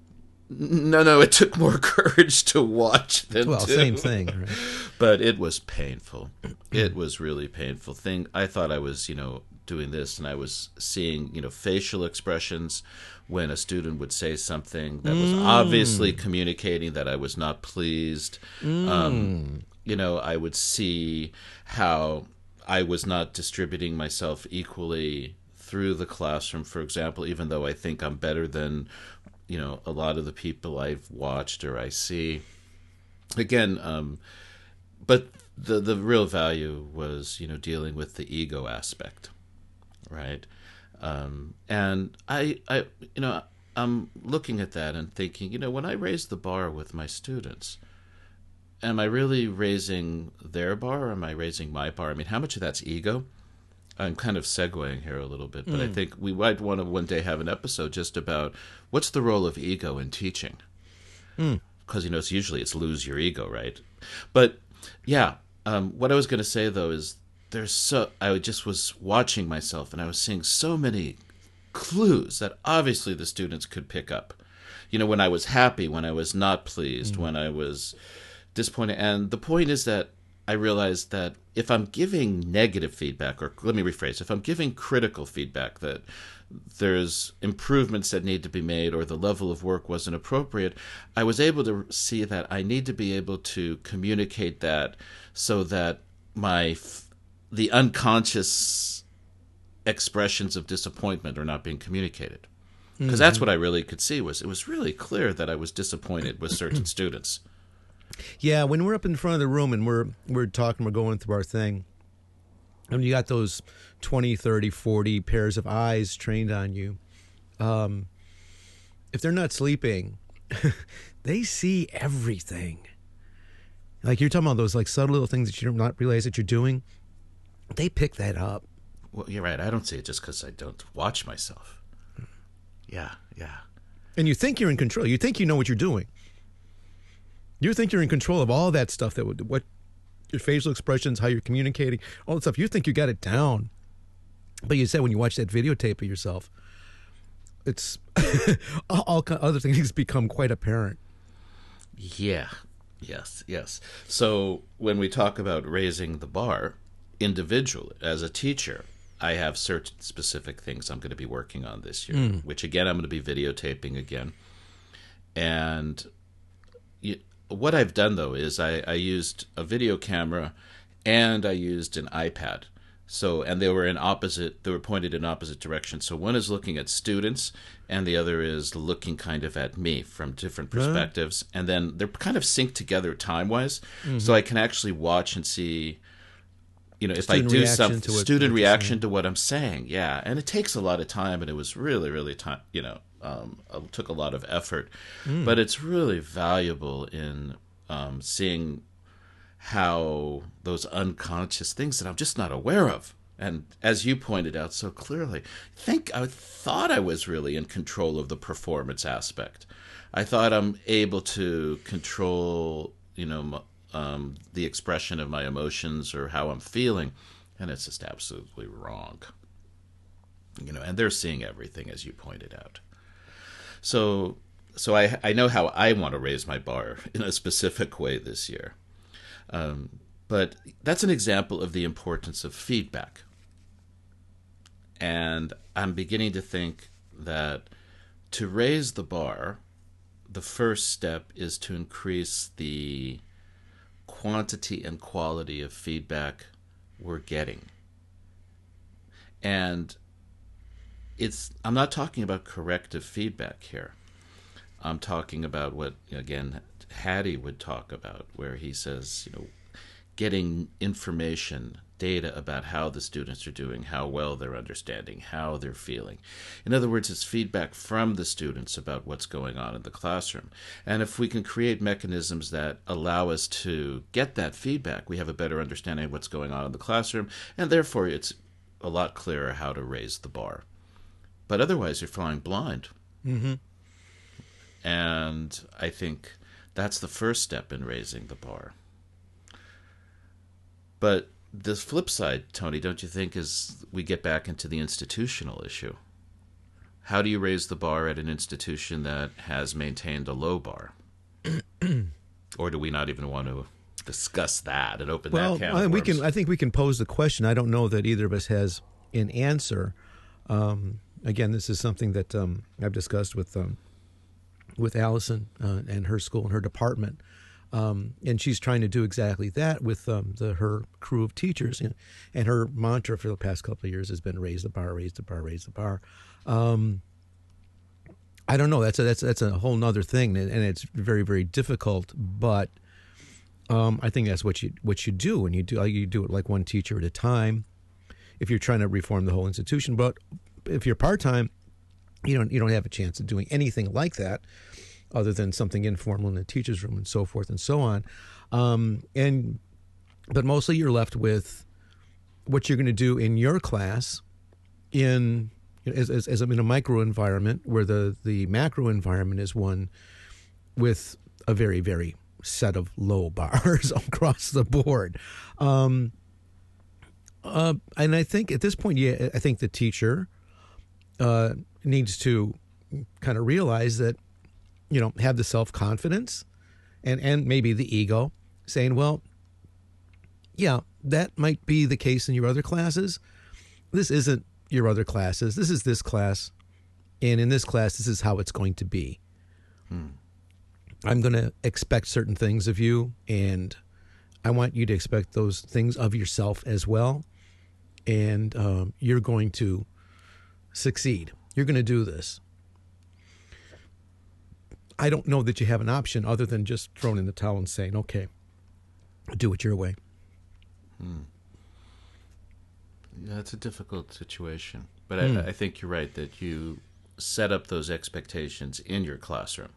No, no, it took more courage to watch than to well, to. same thing. Right? But it was painful. It was really painful. Thing I thought I was, you know, doing this, and I was seeing, you know, facial expressions when a student would say something that was Mm. obviously communicating that I was not pleased. Mm. Um, you know, I would see how I was not distributing myself equally through the classroom, for example, even though I think I'm better than, you know, a lot of the people I've watched or I see. Again, um, but the the real value was, you know, dealing with the ego aspect, right? Um, and I, I, you know, I'm looking at that and thinking, you know, when I raise the bar with my students, am I really raising their bar or am I raising my bar? I mean, how much of that's ego? I'm kind of segueing here a little bit, but I mm. think we might want to one day have an episode just about what's the role of ego in teaching. Mm. Because you know, it's usually it's lose your ego, right? But yeah, um, what I was going to say though is there's so I just was watching myself and I was seeing so many clues that obviously the students could pick up. You know, when I was happy, when I was not pleased, mm. when I was disappointed. And the point is that I realized that if I'm giving negative feedback, or let me rephrase, if I'm giving critical feedback that there's improvements that need to be made or the level of work wasn't appropriate, I was able to see that I need to be able to communicate that so that my the unconscious expressions of disappointment are not being communicated. Because that's mm-hmm. what I really could see was it was really clear that I was disappointed with certain students. Yeah, when we're up in front of the room and we're we're talking, we're going through our thing, and you got those 20, 30, 40 pairs of eyes trained on you. Um, if they're not sleeping, they see everything. Like you're talking about those like subtle little things that you don't not realize that you're doing. They pick that up. Well, you're right. I don't see it just because I don't watch myself. Yeah, yeah. And you think you're in control. You think you know what you're doing. You think you're in control of all that stuff that would what your facial expressions, how you're communicating, all that stuff. You think you got it down. But you said when you watch that videotape of yourself, it's all, other things become quite apparent. Yeah. Yes, yes. So when we talk about raising the bar individually as a teacher, I have certain specific things I'm going to be working on this year, hmm. which again I'm going to be videotaping again. And what I've done though is I, I used a video camera and I used an iPad. So and they were in opposite they were pointed in opposite directions. So one is looking at students and the other is looking kind of at me from different perspectives. And then they're kind of synced together time wise. So I can actually watch and see you know, if I do reaction some to student reaction to what I'm saying, yeah, and it takes a lot of time, and it was really, really time, you know, um, took a lot of effort, but it's really valuable in um, seeing how those unconscious things that I'm just not aware of, and as you pointed out so clearly, think I thought I was really in control of the performance aspect. I thought I'm able to control, you know, um, the expression of my emotions or how I'm feeling, and it's just absolutely wrong. You know, and they're seeing everything as you pointed out. So, so I I know how I want to raise my bar in a specific way this year. Um, but that's an example of the importance of feedback. And I'm beginning to think that to raise the bar, the first step is to increase the quantity and quality of feedback we're getting. And it's I'm not talking about corrective feedback here. I'm talking about what again Hattie would talk about where he says, you know, getting information, data about how the students are doing, how well they're understanding, how they're feeling. In other words, it's feedback from the students about what's going on in the classroom. And if we can create mechanisms that allow us to get that feedback, we have a better understanding of what's going on in the classroom, and therefore it's a lot clearer how to raise the bar. But otherwise, you're flying blind. Mm-hmm. And I think that's the first step in raising the bar. But the flip side, Tony, don't you think, is we get back into the institutional issue? How do you raise the bar at an institution that has maintained a low bar? or do we not even want to discuss that and open well, that can? we can. I think we can pose the question. I don't know that either of us has an answer. Um, again, this is something that um, I've discussed with um, with Allison uh, and her school and her department. Um, and she's trying to do exactly that with um, the, her crew of teachers. Know, and her mantra for the past couple of years has been "raise the bar, raise the bar, raise the bar." Um, I don't know. That's a, that's that's a whole other thing, and it's very very difficult. But um, I think that's what you what you do, and you do you do it like one teacher at a time. If you're trying to reform the whole institution, but if you're part time, you don't you don't have a chance of doing anything like that other than something informal in the teacher's room and so forth and so on. Um, and but mostly you're left with what you're going to do in your class in as, as, as in a micro environment where the the macro environment is one with a very very set of low bars across the board. Um, uh, and I think at this point, yeah, I think the teacher uh, needs to kind of realize that you know, have the self confidence and, and maybe the ego saying, well, yeah, that might be the case in your other classes. This isn't your other classes. This is this class. And in this class, this is how it's going to be. Hmm. I'm going to expect certain things of you, and I want you to expect those things of yourself as well. And um, you're going to succeed. You're going to do this. I don't know that you have an option other than just throwing in the towel and saying, okay, do it your way. Hmm. Yeah, it's a difficult situation. But I, hmm. I, think you're right that you set up those expectations in your classroom.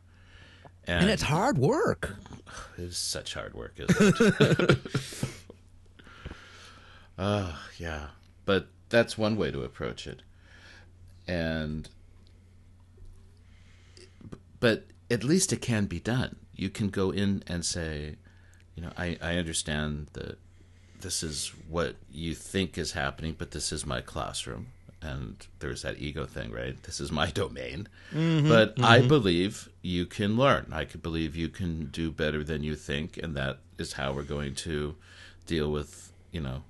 And, and it's hard work. It's such hard work, isn't it? uh, yeah. But that's one way to approach it. And but at least it can be done. You can go in and say, you know, I, I understand that this is what you think is happening, but this is my classroom. And there's that ego thing, right? This is my domain. Mm-hmm, but mm-hmm. I believe you can learn. I could believe you can do better than you think. And that is how we're going to deal with, you know,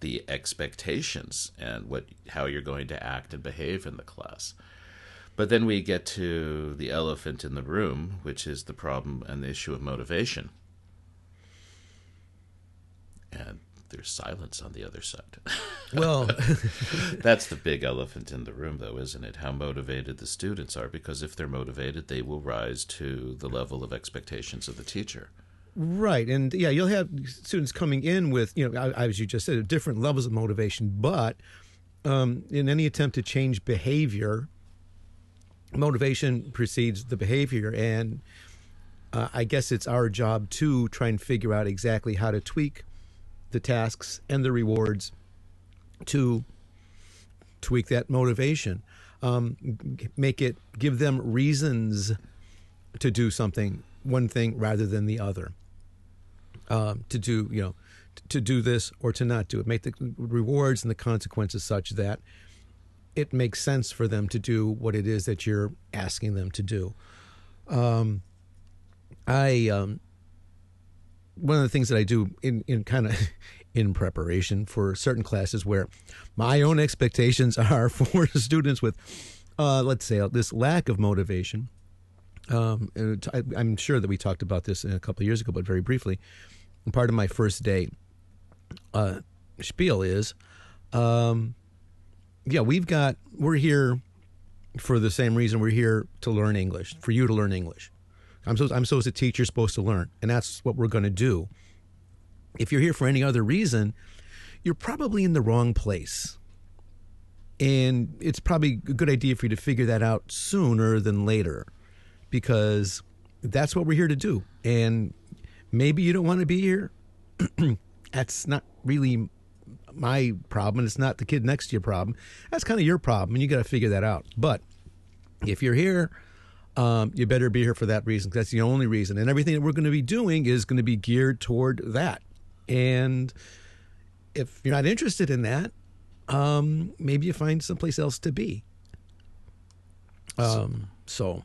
the expectations and what how you're going to act and behave in the class. But then we get to the elephant in the room, which is the problem and the issue of motivation. And there's silence on the other side. Well, that's the big elephant in the room, though, isn't it? How motivated the students are, because if they're motivated, they will rise to the level of expectations of the teacher. Right, and yeah, you'll have students coming in with, you know, as you just said, different levels of motivation. But um, in any attempt to change behavior, motivation precedes the behavior and uh, i guess it's our job to try and figure out exactly how to tweak the tasks and the rewards to tweak that motivation um, make it give them reasons to do something one thing rather than the other um, to do you know to do this or to not do it make the rewards and the consequences such that it makes sense for them to do what it is that you're asking them to do. Um, I um, one of the things that I do in in kind of in preparation for certain classes where my own expectations are for students with uh, let's say this lack of motivation Um, I, I'm sure that we talked about this a couple years ago, but very briefly. Part of my first day uh, spiel is, um, yeah, we've got we're here for the same reason we're here to learn English, for you to learn English. I'm so I'm supposed to teach, you're supposed to learn, and that's what we're going to do. If you're here for any other reason, you're probably in the wrong place. And it's probably a good idea for you to figure that out sooner than later because that's what we're here to do. And maybe you don't want to be here. that's not really my problem. It's not the kid next to your problem. That's kind of your problem, and you got to figure that out. But if you're here, um, you better be here for that reason. That's the only reason. And everything that we're going to be doing is going to be geared toward that. And if you're not interested in that, um, maybe you find someplace else to be. Um, so,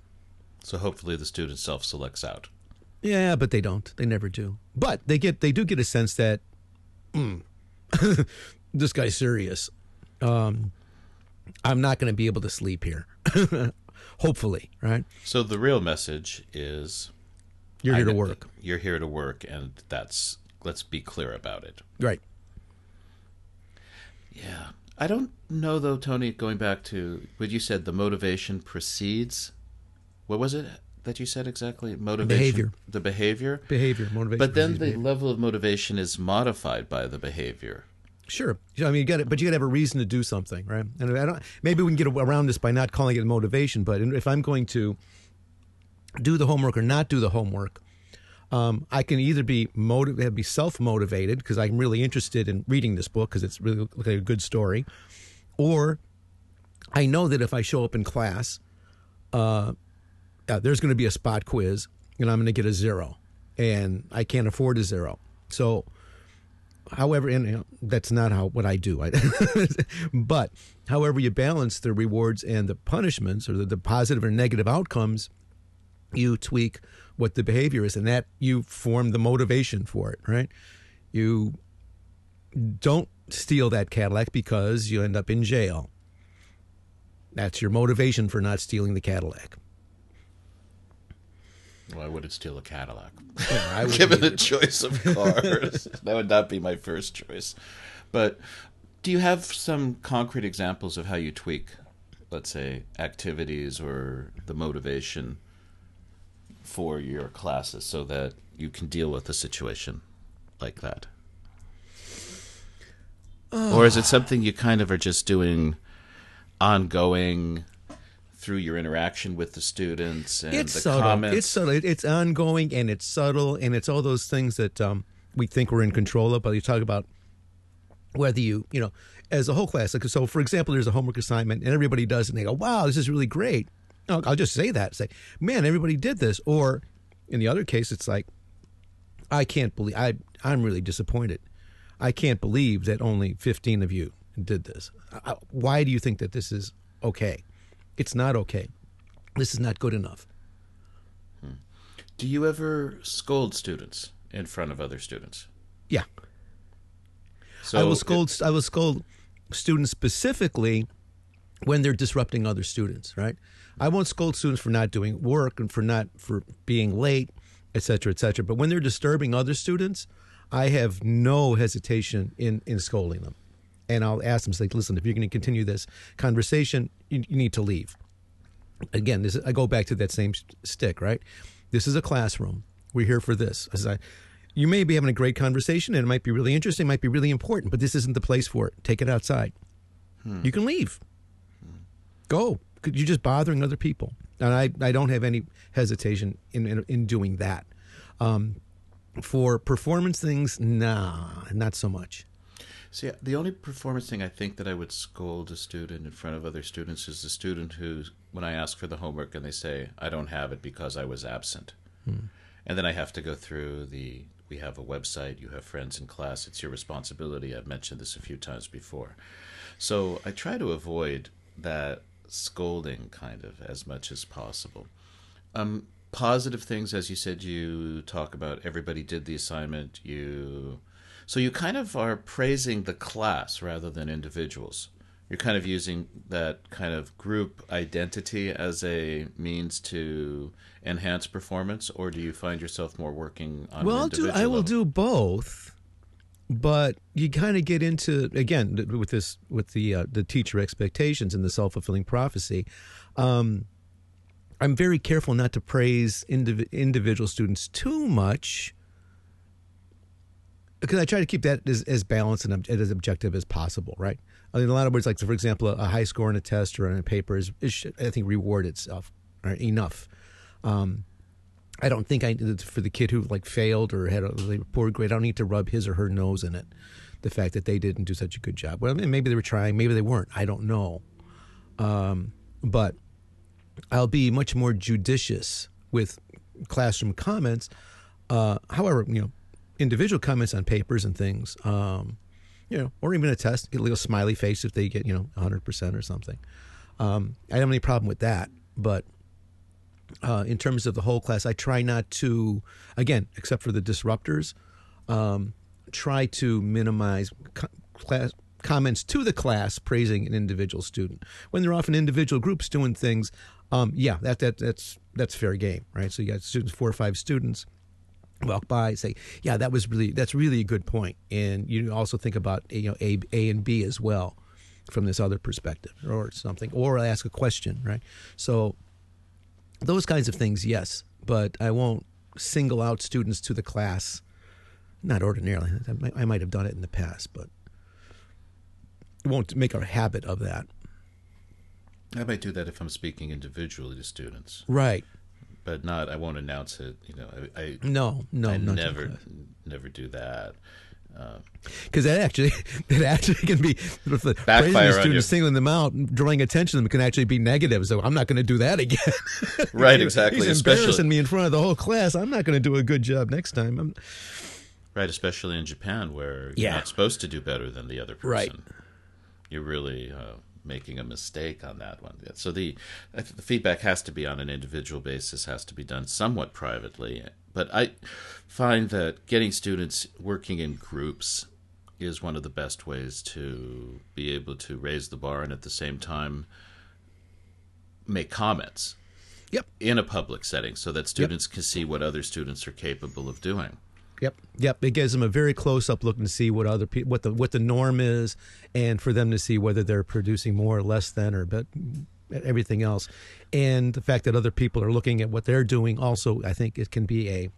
So hopefully the student self selects out. Yeah, but they don't. They never do. But they get they do get a sense that mm, this guy's serious. Um, I'm not going to be able to sleep here. Hopefully, right? So the real message is You're here I- to work, You're here to work, and that's let's be clear about it. right? Yeah. I don't know though, Tony, going back to what you said, the motivation precedes what was it that you said exactly? Motivation Behavior. The behavior. Behavior, motivation. But then the behavior. level of motivation is modified by the behavior. Sure. I mean, you got it, but you got to have a reason to do something, right? And I don't. Maybe we can get around this by not calling it motivation. But if I'm going to do the homework or not do the homework, um, I can either be motiv- be self motivated because I'm really interested in reading this book because it's really like a good story, or I know that if I show up in class, uh, uh, there's going to be a spot quiz and I'm going to get a zero, and I can't afford a zero. So however and you know, that's not how what i do. I, but however you balance the rewards and the punishments or the, the positive or negative outcomes you tweak what the behavior is and that you form the motivation for it right? You don't steal that cadillac because you end up in jail. That's your motivation for not stealing the cadillac I would it steal a Cadillac. I wouldn't Given the choice of cars, that would not be my first choice. But do you have some concrete examples of how you tweak, let's say, activities or the motivation for your classes so that you can deal with a situation like that? or is it something you kind of are just doing ongoing through your interaction with the students and it's the subtle. comments? It's subtle. It's ongoing and it's subtle and it's all those things that um, we think we're in control of. But you talk about whether you, you know, as a whole class. Like, so, for example, there's a homework assignment and everybody does it and they go, "Wow, this is really great." I'll, I'll just say that. Say, "Man, everybody did this." Or in the other case, it's like, "I can't believe I. I'm really disappointed. I can't believe that only 15 of you did this. I- Why do you think that this is okay? It's not okay. This is not good enough." Do you ever scold students in front of other students? Yeah. So I will scold. I will scold students specifically when they're disrupting other students. Right. I won't scold students for not doing work and for not for being late, et cetera, et cetera. But when they're disturbing other students, I have no hesitation in in scolding them, and I'll ask them, like, listen, if you're going to continue this conversation, you, you need to leave. Again, this I go back to that same stick. Right. This is a classroom. We're here for this. As I, you may be having a great conversation and it might be really interesting, might be really important, but this isn't the place for it. Take it outside. You can leave. Go. You're just bothering other people. And I, I don't have any hesitation in, in, in doing that. Um, for performance things, nah, not so much. See, the only performance thing I think that I would scold a student in front of other students is the student who, when I ask for the homework and they say, I don't have it because I was absent. And then I have to go through the, we have a website, you have friends in class, it's your responsibility. I've mentioned this a few times before. So I try to avoid that scolding kind of as much as possible. Um, positive things, as you said, you talk about everybody did the assignment. You, so you kind of are praising the class rather than individuals. you're kind of using that kind of group identity as a means to enhance performance, or do you find yourself more working on? Well, I'll do. I will level? do both, but you kind of get into again with this with the uh, the teacher expectations and the self fulfilling prophecy. Um, I'm very careful not to praise indiv- individual students too much because I try to keep that as, as balanced and ob- as objective as possible, right? I mean, a lot of words, like for example, a high score in a test or in a paper is, is I think reward itself right, enough. Um, I don't think I for the kid who like failed or had a really poor grade. I don't need to rub his or her nose in it. The fact that they didn't do such a good job. Well, I mean, maybe they were trying, maybe they weren't. I don't know. Um, but I'll be much more judicious with classroom comments. Uh, however, you know, individual comments on papers and things, um, you know, or even a test, get a little smiley face if they get you know 100 percent or something. Um, I don't have any problem with that, but uh, in terms of the whole class, I try not to, again, except for the disruptors, um, try to minimize co- class comments to the class praising an individual student. When they're often individual groups doing things, um, yeah, that that that's that's fair game, right? So you got students, four or five students, walk by, say, yeah, that was really that's really a good point." and you also think about you know A, A and B as well from this other perspective or something, or ask a question, right? So those kinds of things, yes, but I won't single out students to the class. Not ordinarily. I might, I might have done it in the past, but won't make a habit of that. I might do that if I'm speaking individually to students, Right. But not. I won't announce it. You know, I, I, No, no, I not to the never, never do that. because that actually that actually can be the Backfire praising students, singling them out, drawing attention to them can actually be negative. So I'm not going to do that again. Right, exactly. He's especially, embarrassing me in front of the whole class. I'm not going to do a good job next time. I'm, right, especially in Japan, where you're Yeah. not supposed to do better than the other person. Right. You're really uh, making a mistake on that one. So the the feedback has to be on an individual basis, has to be done somewhat privately. But I find that getting students working in groups is one of the best ways to be able to raise the bar and at the same time make comments yep, in a public setting so that students can see what other students are capable of doing. Yep, yep. It gives them a very close up look and see what other people, what the what the norm is, and for them to see whether they're producing more or less than, or but everything else, and the fact that other people are looking at what they're doing. Also, I think it can be a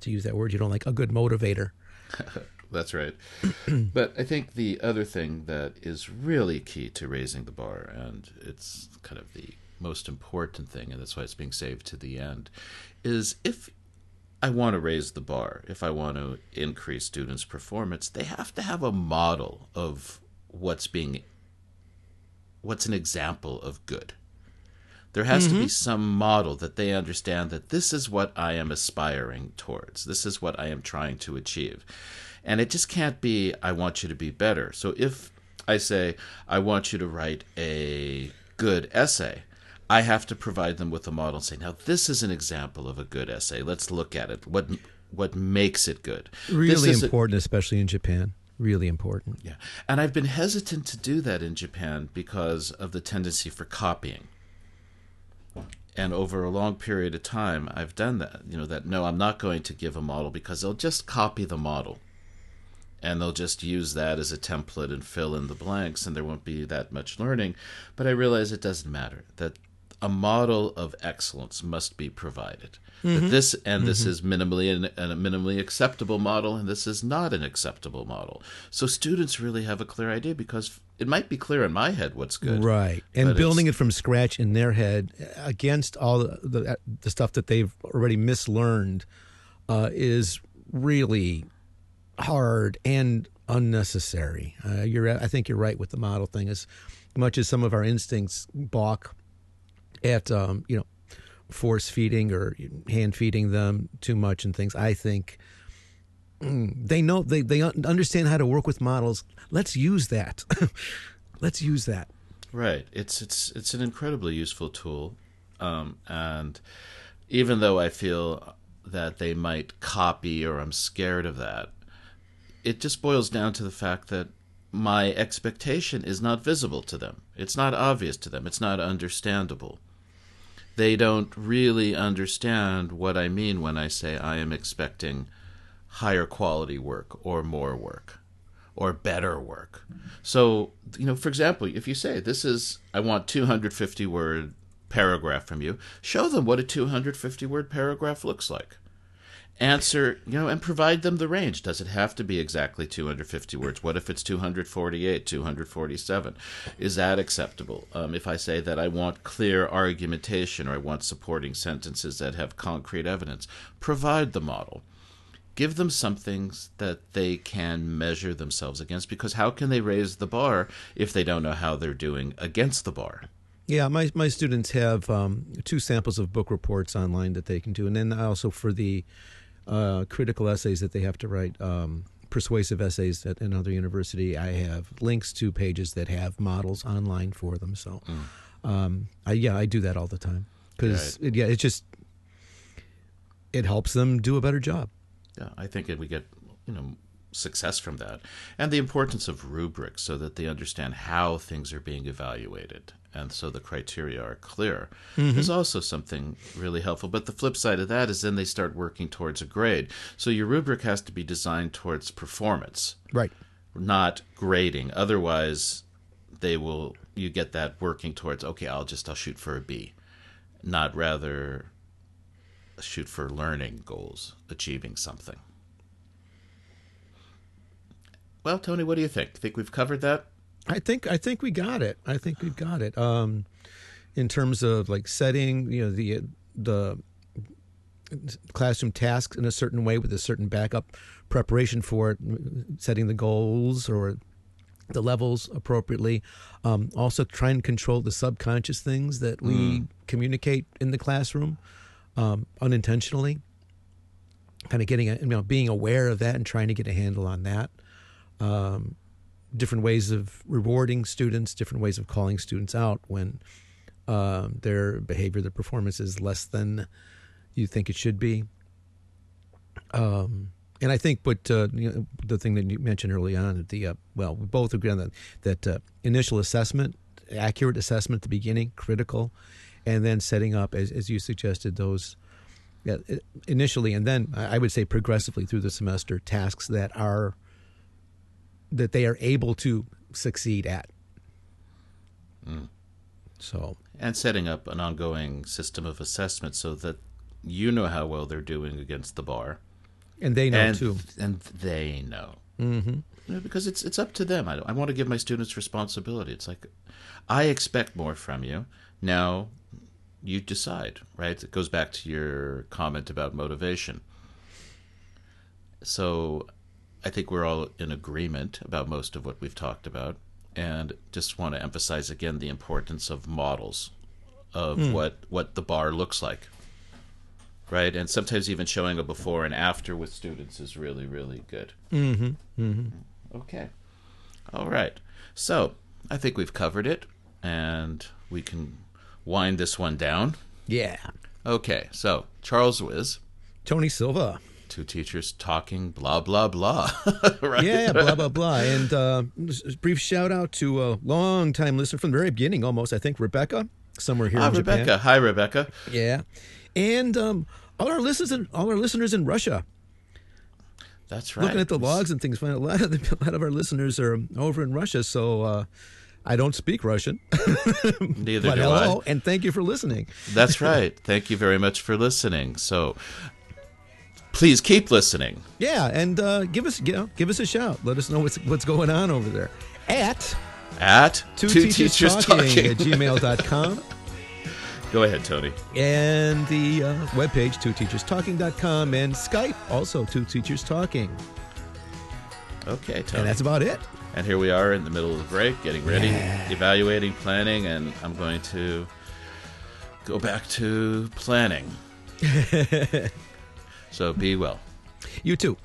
to use that word you don't like a good motivator. That's right. but I think the other thing that is really key to raising the bar, and it's kind of the most important thing, and that's why it's being saved to the end, is if I want to raise the bar, if I want to increase students' performance, they have to have a model of what's being, what's an example of good. There has to be mm-hmm. some model that they understand that this is what I am aspiring towards. This is what I am trying to achieve. And it just can't be, I want you to be better. So if I say, I want you to write a good essay, I have to provide them with a model and say, now this is an example of a good essay. Let's look at it. What what makes it good? This Really is a- important, especially in Japan. Really important. yeah. And I've been hesitant to do that in Japan because of the tendency for copying. And over a long period of time, I've done that. You know, that no, I'm not going to give a model because they'll just copy the model. And they'll just use that as a template and fill in the blanks, and there won't be that much learning. But I realize it doesn't matter, that a model of excellence must be provided. That this and this is minimally an, a minimally acceptable model, and this is not an acceptable model. So students really have a clear idea because it might be clear in my head what's good, Right. And building it from scratch in their head against all the, the, the stuff that they've already mislearned uh, is really hard and unnecessary. Uh, you're, I think you're right with the model thing. As much as some of our instincts balk at, um, you know, force feeding or hand feeding them too much and things, I think mm, they know they they understand how to work with models. Let's use that. Let's use that. Right. It's it's it's an incredibly useful tool, um, and even though I feel that they might copy or I'm scared of that, it just boils down to the fact that my expectation is not visible to them. It's not obvious to them. It's not understandable. They don't really understand what I mean when I say I am expecting higher quality work or more work or better work. So, you know, for example, if you say this is I want 250 word paragraph from you, show them what a 250 word paragraph looks like answer, you know, and provide them the range. Does it have to be exactly 250 words? What if it's 248, 247? Is that acceptable? Um, if I say that I want clear argumentation or I want supporting sentences that have concrete evidence, provide the model. Give them something that they can measure themselves against because how can they raise the bar if they don't know how they're doing against the bar? Yeah, my my students have um, two samples of book reports online that they can do, and then also for the uh, critical essays that they have to write, um, persuasive essays at another university. I have links to pages that have models online for them. So, mm. um, I, yeah, I do that all the time because right. it, yeah, it just it helps them do a better job. Yeah, I think if we get you know success from that, and the importance of rubrics so that they understand how things are being evaluated and so the criteria are clear mm-hmm. is also something really helpful. But the flip side of that is then they start working towards a grade. So your rubric has to be designed towards performance, right? Not grading. Otherwise, they will you get that working towards okay, I'll just I'll shoot for a B, not rather shoot for learning goals, achieving something. Well, Tony, what do you think? Do you think we've covered that? I think I think we got it. I think we've got it. Um, in terms of like setting, you know, the the classroom tasks in a certain way with a certain backup preparation for it, setting the goals or the levels appropriately. Um, also, try and control the subconscious things that we mm. communicate in the classroom um, unintentionally. Kind of getting, a, you know, being aware of that and trying to get a handle on that. Um, different ways of rewarding students, different ways of calling students out when uh, their behavior, their performance is less than you think it should be. Um, and I think, but uh, you know, the thing that you mentioned early on, the uh, well, we both agree on that that uh, initial assessment, accurate assessment at the beginning, critical, and then setting up, as, as you suggested, those yeah, initially, and then I would say progressively through the semester, tasks that are that they are able to succeed at. Mm. So and setting up an ongoing system of assessment so that you know how well they're doing against the bar, and they know and, too, and they know. Mm-hmm. You know, because it's it's up to them. I, I want to give my students responsibility. It's like I expect more from you. Now you decide, right? It goes back to your comment about motivation. So I think we're all in agreement about most of what we've talked about, and just want to emphasize again the importance of models of mm. what what the bar looks like, right? And sometimes even showing a before and after with students is really really good. Mm-hmm. Mm-hmm. Okay, all right. So I think we've covered it, and we can wind this one down. Yeah. Okay, so Charles Wiz, Tony Silva two teachers talking blah blah blah. right? Yeah, blah blah blah. And uh, brief shout out to a long time listener from the very beginning, almost. I think Rebecca, somewhere here ah, Rebecca. Japan. Hi, Rebecca. Yeah, and um, all our listeners, in, all our listeners in Russia. That's right. Looking at the logs and things, find a lot of the, a lot of our listeners are over in Russia. So. Uh, I don't speak Russian. Neither but do hello, I. and thank you for listening. That's right. Thank you very much for listening. So, please keep listening. Yeah, and uh, give us you know, give us a shout. Let us know what's what's going on over there at at two, two teachers, teachers talking, talking. at gmail.com. Go ahead, Tony. And the uh, webpage, twoteacherstalking.com, and Skype, also Two Teachers Talking. Okay, Tony. And that's about it. And here we are in the middle of the break, getting ready, yeah. evaluating, planning, and I'm going to go back to planning. So be well. You too.